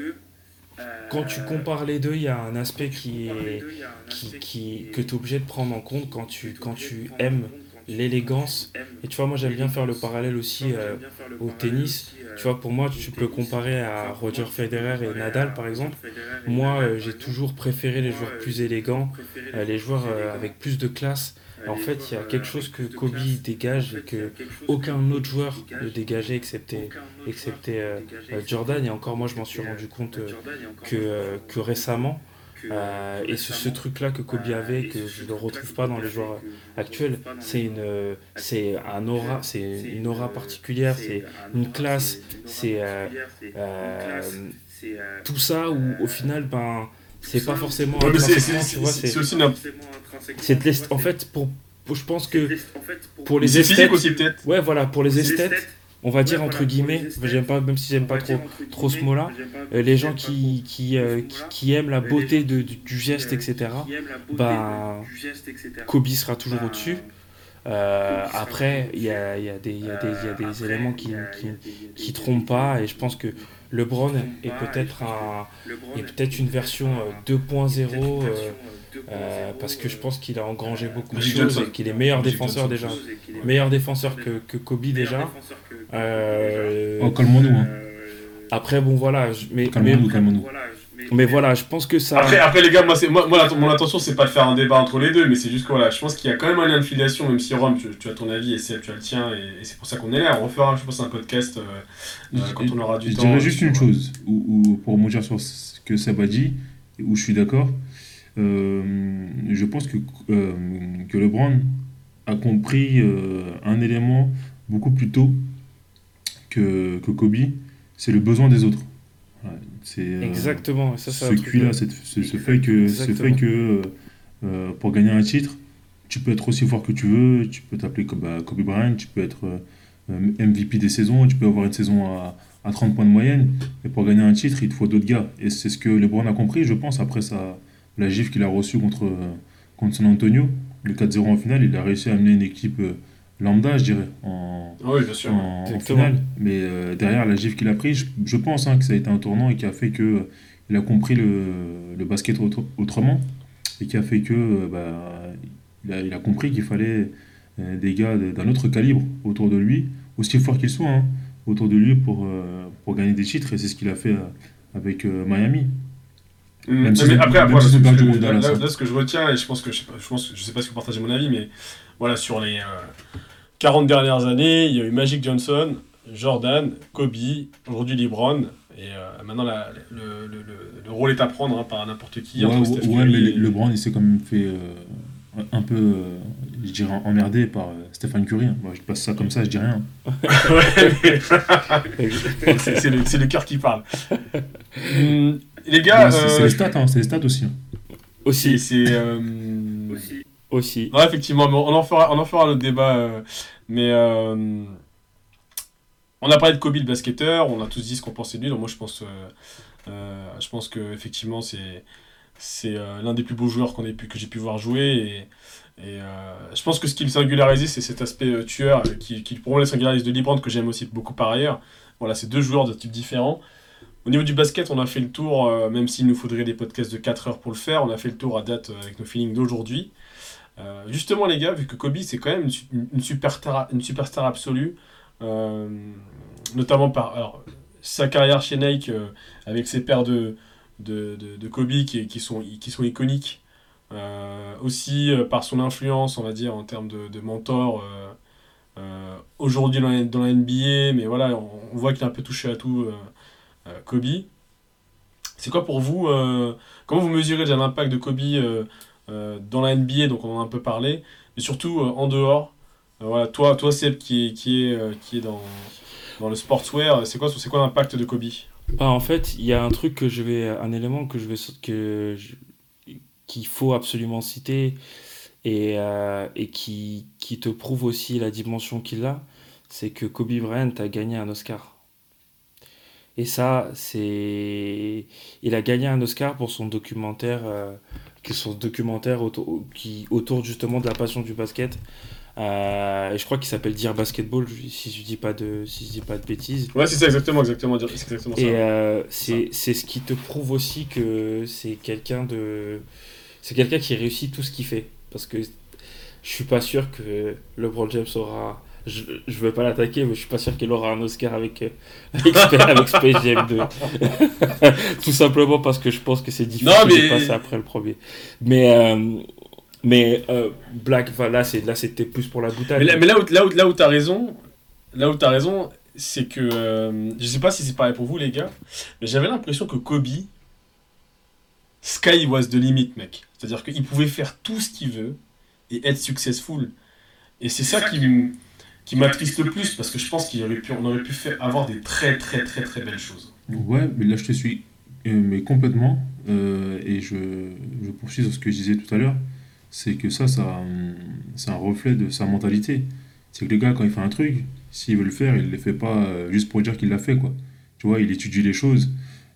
D: quand tu compares les deux il y a un aspect qui est qui, qui que tu es obligé de prendre en compte quand tu quand tu aimes l'élégance. et tu vois moi j'aime bien faire le parallèle aussi euh, au tennis. tu vois pour moi tu peux comparer à Roger Federer et Nadal par exemple. Moi euh, j'ai toujours préféré les joueurs plus élégants euh, les joueurs euh, avec plus de classe en fait il y a quelque chose que Kobe dégage et que aucun autre joueur ne dégageait excepté excepté euh, euh, Jordan. Et encore moi je m'en suis rendu compte euh, que, euh, que récemment euh, et ce, ce truc là que Kobe avait que je ne retrouve pas dans les joueurs actuels. c'est une euh, c'est un aura c'est une aura particulière c'est une classe c'est euh, euh, tout ça où au final ben c'est pas forcément
C: Ouais, c'est- aussi une-
D: c'est de l'est- en fait pour, pour- je pense que pour
C: les
D: esthètes
C: aussi peut-être.
D: ouais voilà pour les esthètes on va dire entre guillemets j'aime pas même si j'aime pas trop trop ce mot là les gens qui qui, euh, qui, qui aiment la beauté de, du, du geste etc bah Kobe sera toujours au dessus Euh, après il y a, il y, a des- il y, a des- il y a des éléments qui, qui, qui trompent pas et je pense que LeBron est peut-être un est peut-être une version euh, 2.0 euh, euh, parce que je pense qu'il a engrangé beaucoup de choses et qu'il est meilleur défenseur déjà meilleur défenseur que, que Kobe déjà Euh,
E: Oh, calmons-nous, hein.
D: après bon voilà je- mais, mais,
E: Calmons-nous, calmons-nous.
D: Mais voilà je pense que ça
C: Après, après les gars, moi, c'est- moi, moi, mon intention c'est pas de faire un débat entre les deux, mais c'est juste que voilà, je pense qu'il y a quand même un lien de filiation, même si Rome, tu, tu as ton avis et Seb, tu as le tien, et, et c'est pour ça qu'on est là. On refera, je pense, un podcast euh, euh, quand on aura du
E: je
C: temps.
E: dirais juste
C: sur-
E: une chose, où, où- pour rebondir sur ce que Seb a dit, où je suis d'accord. Euh, je pense que, euh, que LeBron a compris euh, un élément beaucoup plus tôt que, que Kobe, c'est le besoin des autres. Voilà, c'est, euh,
D: exactement ça
E: ce QI-là,
D: de-
E: cette- ce, fait que, ce fait que euh, euh, pour gagner un titre, tu peux être aussi fort que tu veux, tu peux t'appeler comme bah, Kobe Bryant, tu peux être euh, MVP des saisons, tu peux avoir une saison à, à 30 points de moyenne, mais pour gagner un titre, il te faut d'autres gars. Et c'est ce que LeBron a compris, je pense, après sa, la gifle qu'il a reçue contre, euh, contre San Antonio, le 4-0 en finale, il a réussi à amener une équipe euh, lambda, je dirais, en,
C: Ah oui, bien sûr.
E: en, en
D: Exactement.
E: finale. Mais euh, derrière la gifle qu'il a pris, je, je pense hein, que ça a été un tournant et qui a fait que euh, il a compris le, le basket autre- autrement et qui a fait que euh, bah, il, a, il a compris qu'il fallait euh, des gars d'un autre calibre autour de lui, aussi forts qu'ils soient, hein, autour de lui pour, euh, pour gagner des titres et c'est ce qu'il a fait euh, avec euh, Miami.
C: Mm,
E: Même si
C: mais après, après,
E: Dallas,
C: là,
E: hein.
C: là, ce que je retiens, et je pense que je sais pas, je pense, je sais pas si vous partagez mon avis, mais voilà, sur les euh, 40 dernières années, il y a eu Magic Johnson, Jordan, Kobe, aujourd'hui LeBron. Et euh, maintenant, la- le, le- le- le rôle est à prendre hein, par n'importe qui.
E: Ouais,
C: entre
E: ouais,
C: Steph
E: ouais,
C: Curry
E: mais
C: et-
E: LeBron, il s'est quand même fait euh, un peu, euh, je dirais, emmerdé par euh, Stéphane Curry. hein. Moi, je passe ça comme ça, je dis rien.
C: Ouais, mais- c'est le, c'est le cœur qui parle. Hum, les gars,
E: Ouais, c'est
C: euh,
E: les stats, hein, c'est les stats aussi. hein.
C: c'est.
D: Aussi,
C: c'est, euh,
D: aussi.
C: Effectivement, on en fera, on notre débat. euh, mais euh, on a parlé de Kobe, le basketteur. On a tous dit ce qu'on pensait de lui. Donc moi, je pense, euh, que effectivement, c'est c'est l'un des plus beaux joueurs que j'ai pu voir jouer. Et, je pense que ce qui le singularisait, c'est cet aspect tueur qui, pour moi le singularise de LeBron que j'aime aussi beaucoup par ailleurs. Voilà, c'est deux joueurs de type différents. Au niveau du basket, on a fait le tour, même s'il nous faudrait des podcasts de 4 heures pour le faire, on a fait le tour à date avec nos feelings d'aujourd'hui. Euh, justement, les gars, vu que Kobe, c'est quand même une, su- une superstar, une absolue, euh, notamment par alors, sa carrière chez Nike, euh, avec ses paires de, de, de, Kobe qui, qui, sont, qui sont iconiques, aussi par son influence, on va dire, en termes de, mentor, aujourd'hui dans la, NBA, mais voilà, on, on voit qu'il a un peu touché à tout, Kobe. C'est quoi pour vous Comment vous mesurez déjà l'impact de Kobe dans la NBA, donc on en a un peu parlé, mais surtout euh, en dehors. Euh, voilà, toi, toi Seb, qui est, qui est, euh, qui est dans, dans le sportswear, c'est quoi, c'est quoi l'impact de Kobe?
D: Bah, en fait, il y a un truc que je vais, un élément que je vais, que qu'il faut absolument citer et, euh, et qui, qui te prouve aussi la dimension qu'il a, c'est que Kobe Bryant a gagné un Oscar. Et ça, c'est, il a gagné un Oscar pour son documentaire, euh, qui son documentaire autour, qui autour justement de la passion du basket. Euh, et je crois qu'il s'appelle Dire Basketball, si je dis pas de, si je dis pas de bêtises.
C: Ouais, c'est ça, exactement, exactement, c'est exactement ça.
D: Et euh, c'est ce qui te prouve aussi que c'est quelqu'un de c'est quelqu'un qui réussit tout ce qu'il fait parce que je suis pas sûr que LeBron James aura je, je vais pas l'attaquer mais je suis pas sûr qu'il aura un Oscar avec euh, avec, Sp- avec Space Jam 2 tout simplement parce que je pense que c'est difficile
C: Non, mais-
D: de passer après le premier mais euh, mais euh, Black enfin, là c'est là c'était plus pour la boutade
C: Mais là, mais là où, là où, là où t'as raison, là où t'as raison, c'est que euh, je sais pas si c'est pareil pour vous les gars, mais j'avais l'impression que Kobe, sky was the limit, mec. C'est-à-dire qu'il pouvait faire tout ce qu'il veut et être successful. Et c'est ça qui, qui m'attriste le plus parce que je pense qu'on aurait pu, on aurait pu faire, avoir des très très très très belles choses.
E: Ouais, mais là je te suis euh, mais complètement. euh, et je, je poursuis sur ce que je disais tout à l'heure. C'est que ça, ça hum, c'est un reflet de sa mentalité. C'est que le gars, quand il fait un truc, s'il veut le faire, il ne le fait pas euh, juste pour dire qu'il l'a fait. Quoi. Tu vois, il étudie les choses.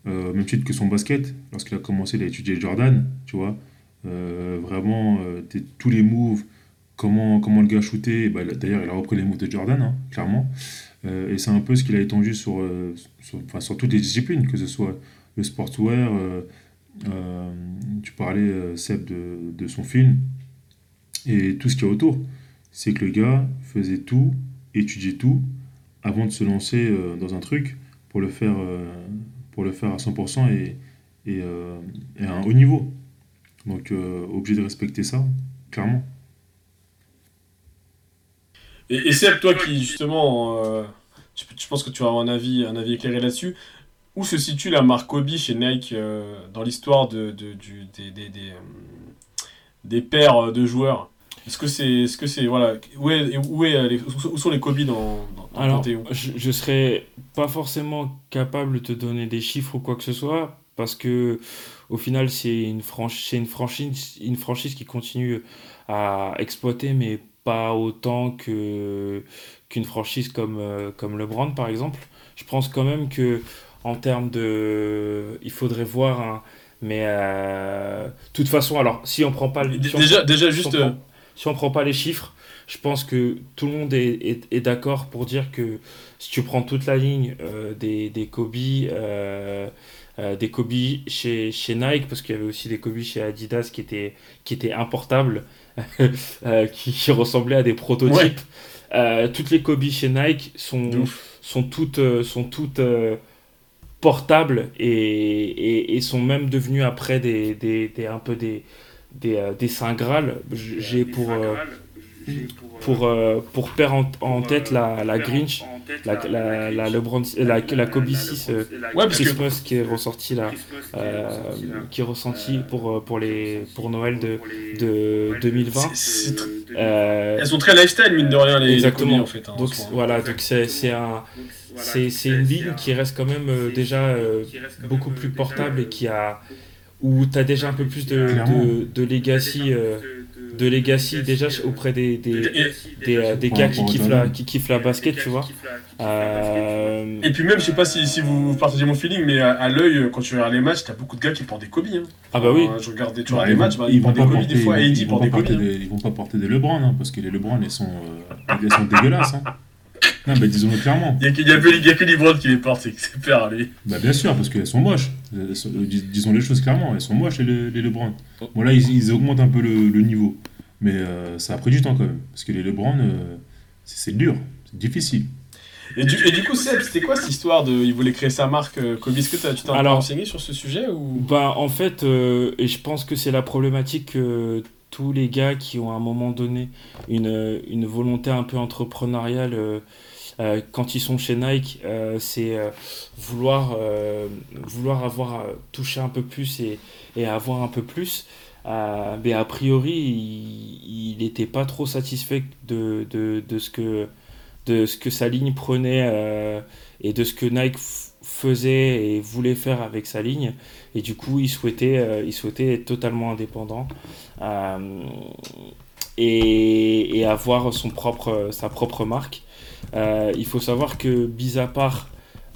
E: Euh, même titre que son basket, lorsqu'il a commencé, il a étudié Jordan. Tu vois, vraiment, tous les moves, comment, comment le gars shootait. Bah, D'ailleurs, il a repris les moves de Jordan, hein, clairement. Euh, et c'est un peu ce qu'il a étendu sur, euh, sur, enfin, sur toutes les disciplines, que ce soit le sportswear, euh, tu parlais, Seb, de, son film, et tout ce qu'il y a autour. C'est que le gars faisait tout, étudiait tout, avant de se lancer dans un truc pour le faire, pour le faire à 100% et, à un haut niveau. Donc, obligé de respecter ça, clairement.
C: Et, et Seb, toi qui justement, euh, je, je pense que tu vas avoir un avis, un avis éclairé là-dessus. Où se situe la marque Kobe chez Nike euh, dans l'histoire de, de- du, des, des, des, euh, des paires de joueurs? Est-ce que c'est, est-ce que c'est voilà, où, est, où, est, euh, les- où sont les Kobe dans, dans,
D: Alors,
C: Panthéon?
D: je, je serais pas forcément capable de te donner des chiffres ou quoi que ce soit, parce que au final, c'est une, une, franchise, une franchise qui continue à exploiter, mais pas autant que, qu'une franchise comme, euh, comme LeBron, par exemple. Je pense quand même que en termes de. Il faudrait voir un. Mais euh, de toute façon, alors, si on prend pas le. si on-
C: Déjà, déjà
D: si
C: juste.
D: on
C: euh,
D: prend- si on prend pas les chiffres, je pense que tout le monde est, est, est d'accord pour dire que si tu prends toute la ligne euh, des, des Kobe, euh, euh, des Kobe chez, chez Nike, parce qu'il y avait aussi des Kobe chez Adidas qui étaient, qui étaient importables, euh, qui, qui ressemblaient à des prototypes. Euh, toutes les Kobe chez Nike sont, sont toutes, euh, sont toutes euh, portables et, et, et sont même devenues après des, des, des- un peu des, des, euh, des saints Graal. J- J'ai pour, euh, pour, euh, pour perdre en, en tête la, la Grinch, la, la, la, LeBron, la, la Kobe 6 euh,
C: Ouais, parce que
D: Christmas qui est ressorti là, euh, qui est ressenti pour, euh, pour, les, pour Noël de, de 2020.
C: c'est- c'est tr-
D: Euh,
C: elles sont très lifestyle, mine de rien, les, les
D: Exactement.
C: Kobe, en fait. hein,
D: donc voilà, donc c'est c'est un, c'est c'est une ligne qui reste quand même euh, déjà euh, beaucoup plus portable et qui a où tu as déjà un peu plus de, de, de legacy euh, de legacy déjà auprès des, des, des, euh, des gars qui kiffent, la, qui kiffent la basket, tu vois. Euh,
C: et puis même, je sais pas si, si vous partagez mon feeling, mais à, à l'œil, quand tu regardes les matchs, t'as beaucoup de gars qui portent des Kobe. Hein.
D: ah bah oui,
C: Euh, je regardais, tu regardes les
E: ils
C: matchs, bah, ils portent des Kobe
E: porter-
C: des fois, et
E: ils
C: Eddie
E: vont
C: porte
E: pas
C: des Kobe.
E: porter
C: hein.
E: des- Ils vont pas porter des LeBron, hein, parce que les LeBron, elles sont, euh, sont dégueulasses. Hein. Non, mais disons-le clairement.
C: Il y a, que- il y a a que LeBron qui les porte, c'est c'est père, lui.
E: Bah bien sûr, parce qu'elles sont moches. Euh, dis- disons les choses clairement, elles sont moches les, les LeBron. Bon là, ils, ils augmentent un peu le, le niveau. Mais euh, ça a pris du temps quand même. Parce que les LeBron, euh, c'est dur, c'est difficile.
C: Et du, et du coup, Seb, c'était quoi cette histoire de. Il voulait créer sa marque euh, Kobe? Est-ce que t'as- tu t'es renseigné sur ce sujet ou...
D: bah en fait, euh, et je pense que c'est la problématique que tous les gars qui ont à un moment donné une, une volonté un peu entrepreneuriale euh, euh, quand ils sont chez Nike, euh, c'est euh, vouloir, vouloir avoir touché un peu plus et, avoir un peu plus. Mais a priori, il n'était pas trop satisfait de, de, ce que, de ce que sa ligne prenait et de ce que Nike faisait et voulait faire avec sa ligne. Et du coup, il souhaitait, il souhaitait être totalement indépendant et, et avoir son propre, sa propre marque. Euh, il faut savoir que, mis à part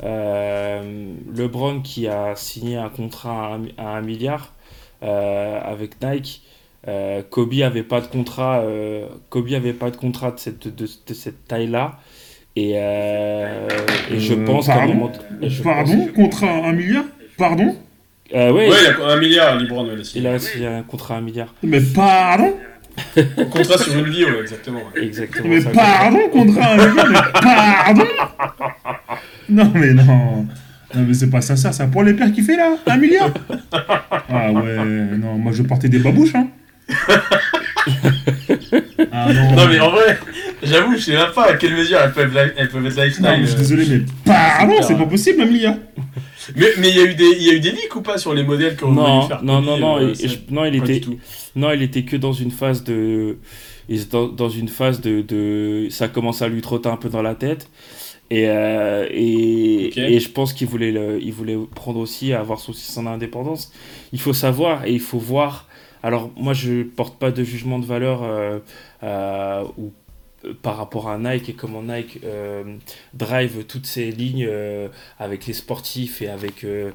D: euh, LeBron qui a signé un contrat à un, à un milliard euh, avec Nike, euh, Kobe avait pas de contrat. euh, Kobe avait pas de contrat de cette, de, de cette taille-là. Et, euh, et je
E: Euh,
D: pense qu'à moment. je
E: Pardon
D: pense-
E: Contre un, un milliard Pardon
D: Euh, ouais,
C: Ouais, il a un milliard,
D: il a signé un contrat à un milliard.
E: Mais pardon
C: Contrat sur une vie, ouais, exactement. ouais.
D: Exactement.
E: Mais
D: ça.
E: pardon contre un milliard Mais pardon Non mais non non mais c'est pas sincère, c'est pour les pères qui fait là Un milliard Ah ouais, non, moi je portais des babouches hein Ah non,
C: Non, mais en vrai, j'avoue, je sais même pas à quelle mesure elles peuvent, elles peuvent être
E: Non,
C: lifestyle.
E: mais je suis
C: euh.
E: désolé mais pardon, c'est pas possible un milliard
C: Mais mais il y a eu des il y a eu des leaks ou pas sur les modèles qu'on
D: Non,
C: faire
D: non, non, non,
C: euh,
D: et- je- non, il était, non, il était que dans une phase de, dans, dans une phase de, de, ça commence à lui trotter un peu dans la tête, et euh, et, et je pense qu'il voulait le, il voulait prendre aussi avoir son, son indépendance. Il faut savoir et il faut voir. Alors moi, je porte pas de jugement de valeur euh, euh, ou euh, par rapport à Nike et comment Nike euh, drive toutes ces lignes euh, avec les sportifs et avec, euh,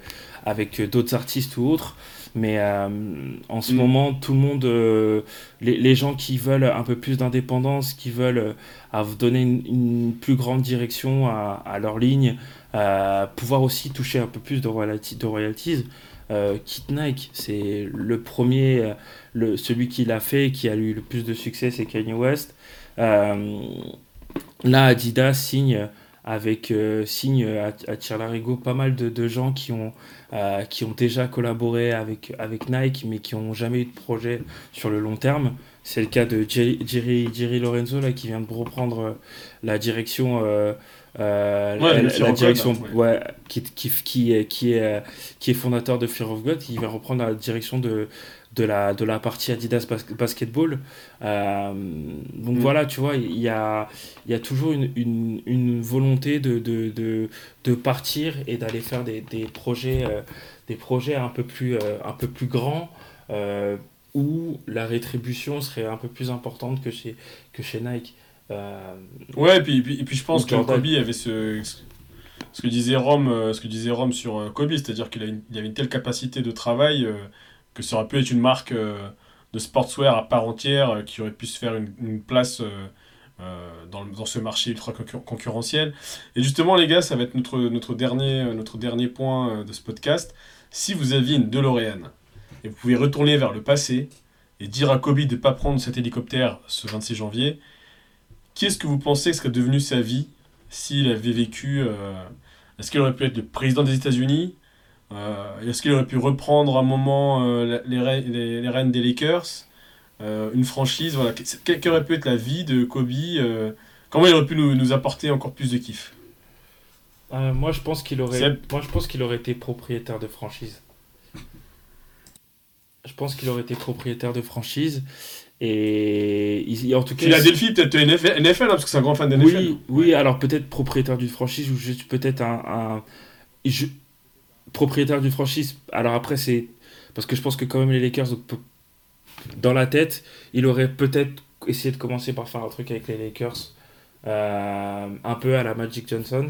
D: avec d'autres artistes ou autres. Mais euh, en ce
C: Mm.
D: moment, tout le monde, euh, les, les gens qui veulent un peu plus d'indépendance, qui veulent euh, à donner une, une plus grande direction à, à leur ligne, euh, pouvoir aussi toucher un peu plus de, royalty, de royalties, euh, quitte Nike. C'est le premier, euh, le, celui qui l'a fait, qui a eu le plus de succès, c'est Kanye West. Euh, là, Adidas signe avec euh, signe à, à Tirlarigo pas mal de, de gens qui ont, euh, qui ont déjà collaboré avec, avec Nike mais qui n'ont jamais eu de projet sur le long terme. C'est le cas de Jerry, Jerry, Jerry Lorenzo là, qui vient de reprendre la direction, euh,
C: Ouais,
D: la,
C: God,
D: direction
C: là,
D: ouais, qui, qui, qui, est, qui, est, qui est fondateur de Fear of God, qui vient reprendre la direction de, de, la, de la partie Adidas Bas- Basketball. Euh, donc
C: Mm.
D: voilà, tu vois, il y a, y a toujours une, une, une volonté de, de, de, de partir et d'aller faire des, des projets, euh, des projets un peu plus, euh, un peu plus grands. où la rétribution serait un peu plus importante que chez, que chez Nike.
C: Ouais, et puis, et puis, et puis je pense que. Kobe avait ce, ce que disait Rome, ce que disait Rome sur Kobe, c'est-à-dire qu'il a une- il avait une telle capacité de travail que ça aurait pu être une marque euh, de sportswear à part entière euh, qui aurait pu se faire une, place euh, dans, dans ce marché ultra concur- concurrentiel. Et justement, les gars, ça va être notre, notre, dernier, notre dernier point de ce podcast. Si vous aviez une DeLorean et vous pouvez retourner vers le passé et dire à Kobe de ne pas prendre cet hélicoptère ce 26 janvier, Qu'est-ce que vous pensez que serait devenu sa vie s'il avait vécu Est-ce qu'il aurait pu être le président des États-Unis Est-ce qu'il aurait pu reprendre un moment euh, les, les, les rênes des Lakers euh, une franchise. Voilà. Quelle, aurait pu être la vie de Kobe euh, Comment il aurait pu nous, nous apporter encore plus de kiff?
D: Euh, moi, je pense qu'il aurait,
C: C'est-
D: moi, je pense qu'il aurait été propriétaire de franchise. Je pense qu'il aurait été propriétaire de franchise. Et il- en tout cas,
C: Philadelphie, peut-être NFL, NFL hein, parce que c'est un grand fan de NFL.
D: Oui, oui, alors peut-être propriétaire d'une franchise ou juste peut-être un, un- je- propriétaire d'une franchise. Alors après, c'est parce que je pense que quand même les Lakers, dans la tête, il aurait peut-être essayé de commencer par faire un truc avec les Lakers, euh, un peu à la Magic Johnson.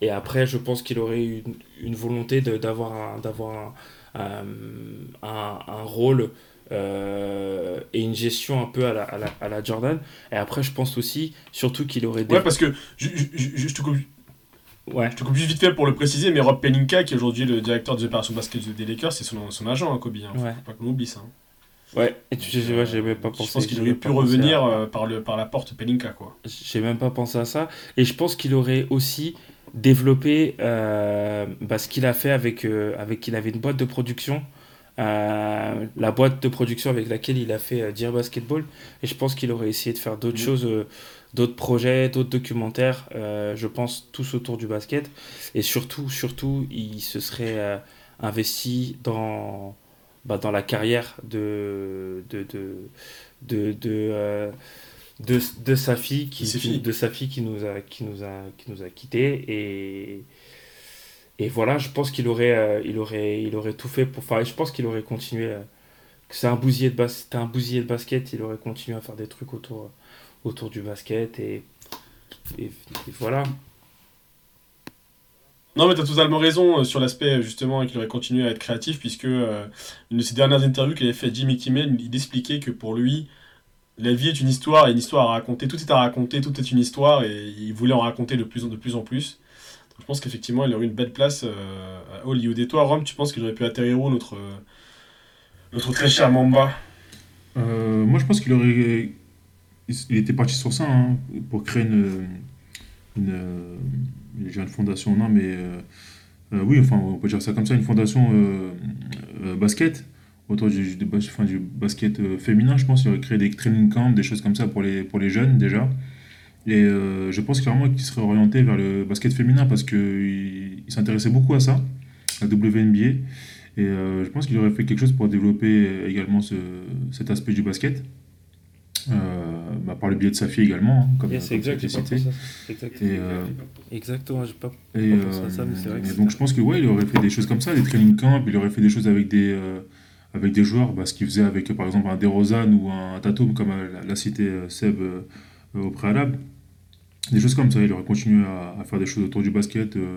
D: Et après, je pense qu'il aurait eu une, une volonté d'avoir un, d'avoir un, euh, un, un rôle euh, et une gestion un peu à la, à la, à la Jordan. Et après, je pense aussi, surtout qu'il aurait
C: Ouais, parce que je, je- je- je te coupe,
D: Ouais.
C: je te coupe juste vite fait pour le préciser, mais Rob Pelinka, qui est aujourd'hui le directeur des opérations basket des Lakers, c'est son, son agent, hein, Kobe. Hein.
D: Ouais.
C: Faut pas qu'on oublie ça. hein.
D: Ouais, et tu sais, ouais, j'ai même pas pensé.
C: Je pense qu'il aurait
D: même
C: pu
D: pas pensé
C: revenir
D: à-
C: euh, par, le, par la porte Pelinka, quoi.
D: J'ai même pas pensé à ça. Et je pense qu'il aurait aussi développé euh, bah, ce qu'il a fait avec. euh, avec il avait une boîte de production. euh, la boîte de production avec laquelle il a fait euh, Dear Basketball. Et je pense qu'il aurait essayé de faire d'autres
C: Mhm.
D: choses, euh, d'autres projets, d'autres documentaires, euh, je pense, tous autour du basket. Et surtout, surtout, il se serait euh, investi dans, bah, dans la carrière de, de, de, de, de, euh, de, de sa fille qui,
C: De
D: qui- sa fille qui nous a qui nous a qui nous a quittés et et voilà je pense qu'il aurait il aurait il aurait tout fait pour faire je pense qu'il aurait continué c'est un bousier de un bousier de basket il aurait continué à faire des trucs autour autour du basket et voilà
C: Non, mais tu as totalement raison euh, sur l'aspect, euh, justement, qu'il aurait continué à être créatif, puisque euh, une de ses dernières interviews qu'il avait fait à Jimmy Kimmel, il expliquait que pour lui, la vie est une histoire, et une histoire à raconter, tout est à raconter, tout est une histoire, et il voulait en raconter de plus en, de plus, en plus. Je pense qu'effectivement, il aurait une belle place euh, à Hollywood. Et toi, Rome, tu penses qu'il aurait pu atterrir où, notre, euh, notre très cher Mamba
E: Euh, moi, je pense qu'il aurait. Il était parti sur ça, hein, pour créer une. une une fondation, non, mais. euh, euh, oui, enfin, on peut dire ça comme ça, une fondation basket, autour du, basket féminin, je pense. qu'il aurait créé des training camps, des choses comme ça pour les, pour les jeunes, déjà. Et je pense clairement qu'il serait orienté vers le basket féminin parce qu'il il, s'intéressait beaucoup à ça, à WNBA. Et euh, je pense qu'il aurait fait quelque chose pour développer euh, également ce, cet aspect du basket. Euh, bah, par le biais de sa fille également, hein, comme, a
D: exact
E: cité.
D: Exact-
E: Et, euh,
D: exactement j'ai pas
E: et,
D: pensé à ça,
E: euh,
D: mais c'est vrai que
E: et
D: c'est-
E: donc je pense que ouais, il aurait fait des choses comme ça, des training camps, il aurait fait des choses avec des, euh, avec des joueurs, bah, ce qu'il faisait avec par exemple un DeRozan ou un Tatum, comme euh, l'a- cité euh, Seb euh, euh, au préalable. Des choses comme ça, il aurait continué à, à faire des choses autour du basket, euh,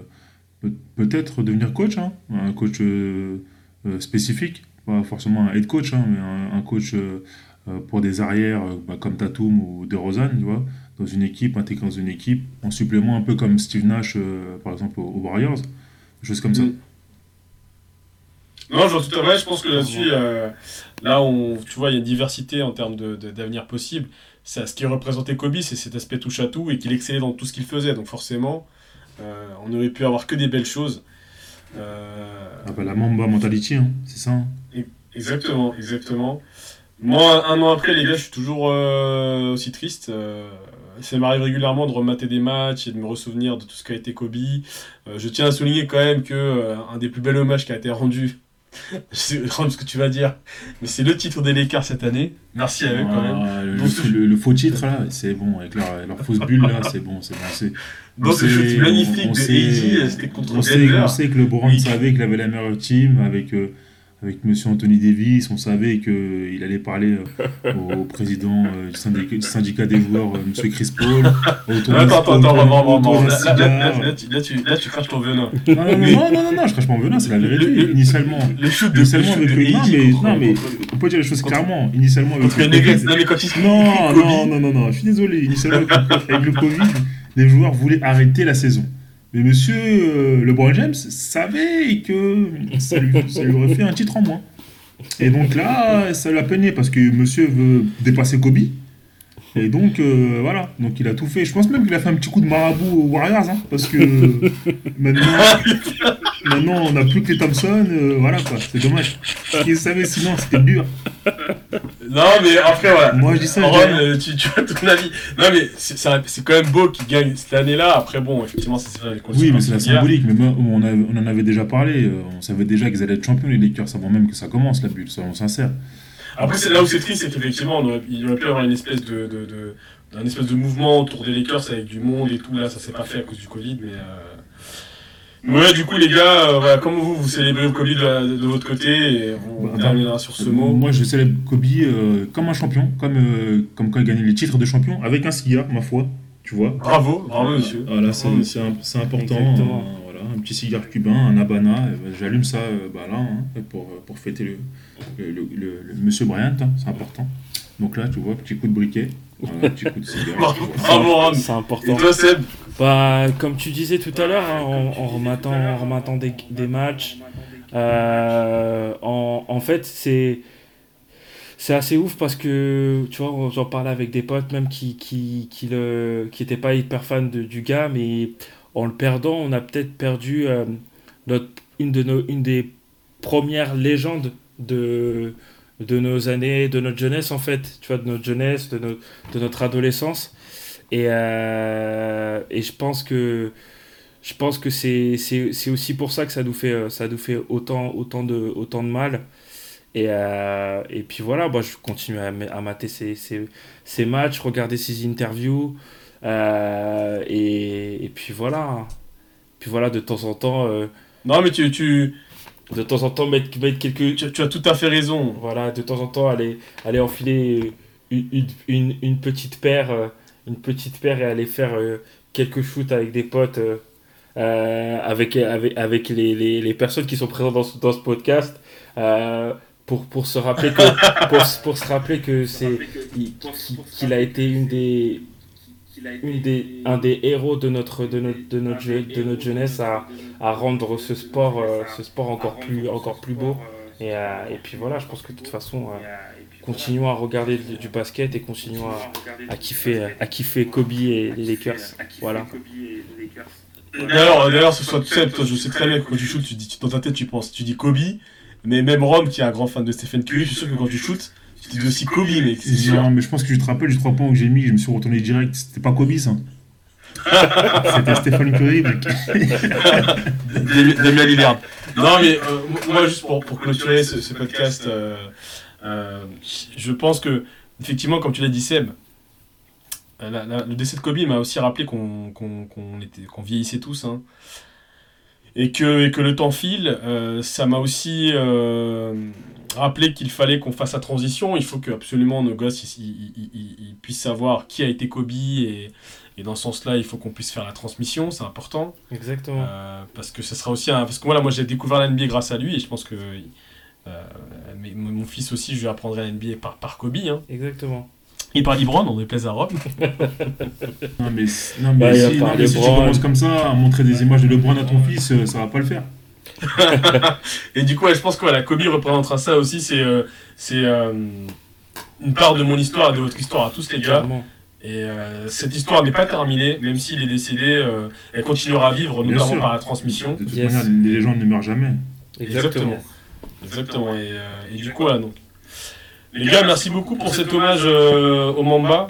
E: peut-être devenir coach, hein, un coach euh, euh, spécifique, pas forcément un head coach, hein, mais un, un coach euh, pour des arrières bah, comme Tatum ou DeRozan, tu vois, dans une équipe, intégré dans une équipe, en supplément un peu comme Steve Nash, euh, par exemple, aux, Warriors, des choses comme ça.
C: Mm. Non, je vois tout à fait. Je pense que là-dessus, euh, là, on, tu vois, il y a une diversité en termes de- de- d'avenir possible. C'est ce qui représentait Kobe, c'est cet aspect touche à tout et qu'il excellait dans tout ce qu'il faisait. Donc forcément, euh, on aurait pu avoir que des belles choses. Euh,
E: Ah bah, la Mamba mentality, hein, c'est ça. hein.
C: Exactement, exactement. Moi, un an après, les gars, je suis toujours euh, aussi triste. Ça m'arrive régulièrement de remater des matchs et de me ressouvenir de tout ce qu'a été Kobe. Je tiens à souligner quand même que un des plus bels hommages qui a été rendu, je sais ce que tu vas dire, mais c'est le titre des Lakers cette année. Merci à eux quand même.
E: Ah, le,
C: Donc,
E: le- le faux titre, là, c'est bon, avec leur, leur fausse bulle, là, c'est bon, c'est bon.
C: Dans ce shoot magnifique
E: on
C: de AD, c'était contre
E: on sait, on sait que le Brown
C: Oui.
E: savait qu'il avait la meilleure team avec, euh, avec monsieur Anthony Davis. On savait qu'il allait parler euh, au président euh, du syndicat, du syndicat des joueurs, euh, monsieur Chris Paul.
C: Attends, attends, attends, Là, tu- craches ton venin.
E: Non, non, non, non, non, non, je crache pas en venin, c'est la vérité.
C: Le- le-
E: Initialement,
C: Le shoot de,
E: initialement
C: le shoot
E: avec
C: de
E: non, mais, on peut dire les choses clairement. Initialement avec le. Covid-
C: Non,
E: Non, non, non, je suis désolé. Initialement, avec le Covid, les joueurs voulaient arrêter la saison. Mais monsieur euh, LeBron James savait que ça lui, ça lui aurait fait un titre en moins. Et donc là, ça l'a peiné parce que monsieur veut dépasser Kobe. Et donc, euh, voilà. Donc il a tout fait. Je pense même qu'il a fait un petit coup de marabout aux Warriors. hein, parce que maintenant, maintenant, on n'a plus que les Thompson. euh, voilà quoi. C'est dommage. Qu'il savait sinon, c'était dur.
C: Non, mais après, voilà.
E: Moi, je dis ça,
C: Ron, euh, tu, tu as ton avis. Non, mais c'est quand même beau qu'il gagne cette année-là. Après, bon, effectivement, ça c'est les
E: Oui, mais c'est la symbolique. Mais moi, on, on en avait déjà parlé. euh, On savait déjà qu'ils allaient être champions, les Lakers, avant même que ça commence, la bulle, soyons sincères.
C: Après, c'est là où c'est triste, c'est qu'effectivement, il aurait pu y avoir une espèce de, de, de- un espèce de mouvement autour des Lakers avec du monde et tout. Là, ça s'est pas fait à cause du Covid, mais. euh, Ouais, du coup, les gars, euh, voilà, comment vous, vous célébrez Covid de, la- de votre côté et on
E: Bah,
C: terminera sur ce mot.
E: Moi, je célèbre Kobe euh, comme un champion, comme, euh, comme quand il gagnait les titres de champion, avec un cigare, ma foi, tu vois.
C: Bravo, bravo, monsieur.
E: Voilà, c'est c'est un- c'est important.
D: Exactement.
E: euh, voilà, un petit cigare cubain, un Habana, euh, bah, j'allume ça euh, bah, là hein, pour, euh, pour fêter le, le, le- le- le monsieur Bryant, hein, c'est important. Donc là, tu vois, petit coup de briquet, voilà, petit coup de cigare.
C: Bravo.
D: C'est
C: Et
D: important.
C: toi, Seb
D: Bah, comme tu disais tout à l'heure, hein, en, en rematant des, des matchs, euh, en, en fait, c'est c'est assez ouf parce que, tu vois, j'en parlais avec des potes même qui qui, qui, le, qui étaient pas hyper fans de- du gars, mais en le perdant, on a peut-être perdu euh, notre, une, de nos, une des premières légendes de, de nos années, de notre jeunesse en fait, tu vois, de notre jeunesse, de, notre adolescence. Et, euh, et je pense que je pense que c'est aussi pour ça que ça nous fait euh, ça nous fait autant autant de autant de mal. Et, euh, et puis voilà, moi je continue à, à mater ses, ses, ses matchs, regarder ses interviews. et, et puis voilà. Puis voilà, de temps en temps,
C: Non, mais tu,
D: de temps en temps mettre, mettre quelques,
C: tu, tu as tout à fait raison.
D: voilà, de temps en temps, aller, aller enfiler une, une, une, une petite paire, euh, une petite paire et aller faire euh, quelques shoots avec des potes, euh, avec, avec, avec les, les, les personnes qui sont présentes dans ce, dans ce podcast, euh, pour, pour se rappeler que, pour, pour se rappeler que c'est, il- qu'il qu'il a été une des, une des, un des héros de notre, de notre, de notre, je- de notre jeunesse à, à rendre ce sport, euh, ce sport encore plus, encore plus beau. Et, euh, et puis voilà, je pense que de toute façon, euh, continuons à regarder du, du basket et continuons à, à, kiffer, à kiffer Kobe et les Lakers. Voilà.
C: D'ailleurs, d'ailleurs, ce soit Seb, toi, je sais très bien que quand tu shootes, tu dis, tu- dans ta tête, tu penses, tu dis Kobe, mais même Ron, qui est un grand fan de Stephen Curry, je suis sûr que quand tu shootes, tu dis aussi Kobe, mec, c'est sûr.
E: Non, mais je pense que je te rappelle du 3 points que j'ai mis, je me suis retourné direct. C'était pas Kobe, ça. C'était Stéphane Curry, mec.
C: Damien Lillard. Non, mais euh, moi, juste pour, pour clôturer ce, ce podcast, euh, euh, je pense que, effectivement, comme tu l'as dit, Seb, la- la- le décès de Kobe m'a aussi rappelé qu'on qu'on- qu'on était- qu'on vieillissait tous. hein. Et, que, et que le temps file, euh, ça m'a aussi rappelé qu'il fallait qu'on fasse la transition. Il faut que absolument nos gosses ils, ils- ils- ils- ils puissent savoir qui a été Kobe. Et, et dans ce sens-là, il faut qu'on puisse faire la transmission, c'est important.
D: Exactement.
C: Euh, parce que ce sera aussi un... Parce que moi, là, moi j'ai découvert la NBA grâce à lui et je pense que euh, mais mon fils aussi, je lui apprendrai la NBA par, par Kobe. Hein.
D: Exactement.
C: Et par LeBron, on déplaise à Rob.
E: Non, mais, non, mais
D: Bah,
E: si, non, mais si tu commences comme ça à montrer des images de LeBron à ton fils, euh, ça va pas le faire.
C: Et du coup, ouais, je pense que voilà, Kobe représentera ça aussi. C'est euh, c'est euh, une part de mon histoire et de votre histoire à tous les gars. Et euh, cette histoire n'est pas terminée, même s'il est décédé, euh, elle continuera à vivre,
E: Bien
C: notamment
E: sûr.
C: par la transmission.
E: De toute
D: Yes.
E: manière, les légendes ne meurent jamais.
D: Exactement.
C: Exactement. Et, euh, et du coup, voilà, donc. Les gars, merci beaucoup pour cet hommage euh, au Mamba.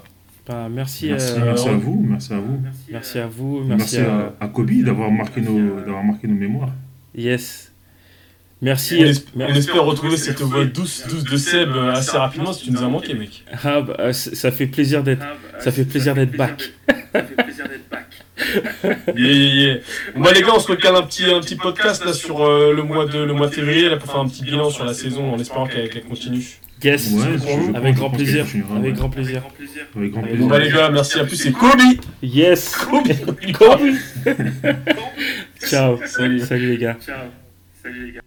D: Bah, merci,
E: Merci,
D: euh,
E: merci à vous, merci à vous.
D: merci à vous.
E: Merci,
D: Merci, à.
E: Kobe d'avoir marqué nos, d'avoir marqué nos mémoires.
D: Yes. Merci.
C: On, esp- on espère retrouver cette voix douce, douce de Seb euh, assez rapidement si tu nous as manqué, mec.
D: Ah, bah, euh, c- ça fait plaisir d'être, ça fait plaisir d'être back.
C: Yeah, yeah, yeah. Bon, bah, les gars, on se recale un petit, un petit podcast là sur euh, le, mois de, le mois de février là, pour faire un petit bilan sur la saison en espérant qu'elle qu'elle continue.
D: Yes.
E: Ouais, je- je
D: Avec grand plaisir. Avec
E: ouais.
D: grand plaisir.
E: Avec grand
D: Bon,
E: plaisir.
C: Bon, bah, les gars, merci à plus. C'est Kobe
D: Yes.
C: Kobe
D: Kobe. Ciao.
C: Salut.
D: Salut les gars.
F: Ciao. Salut les gars.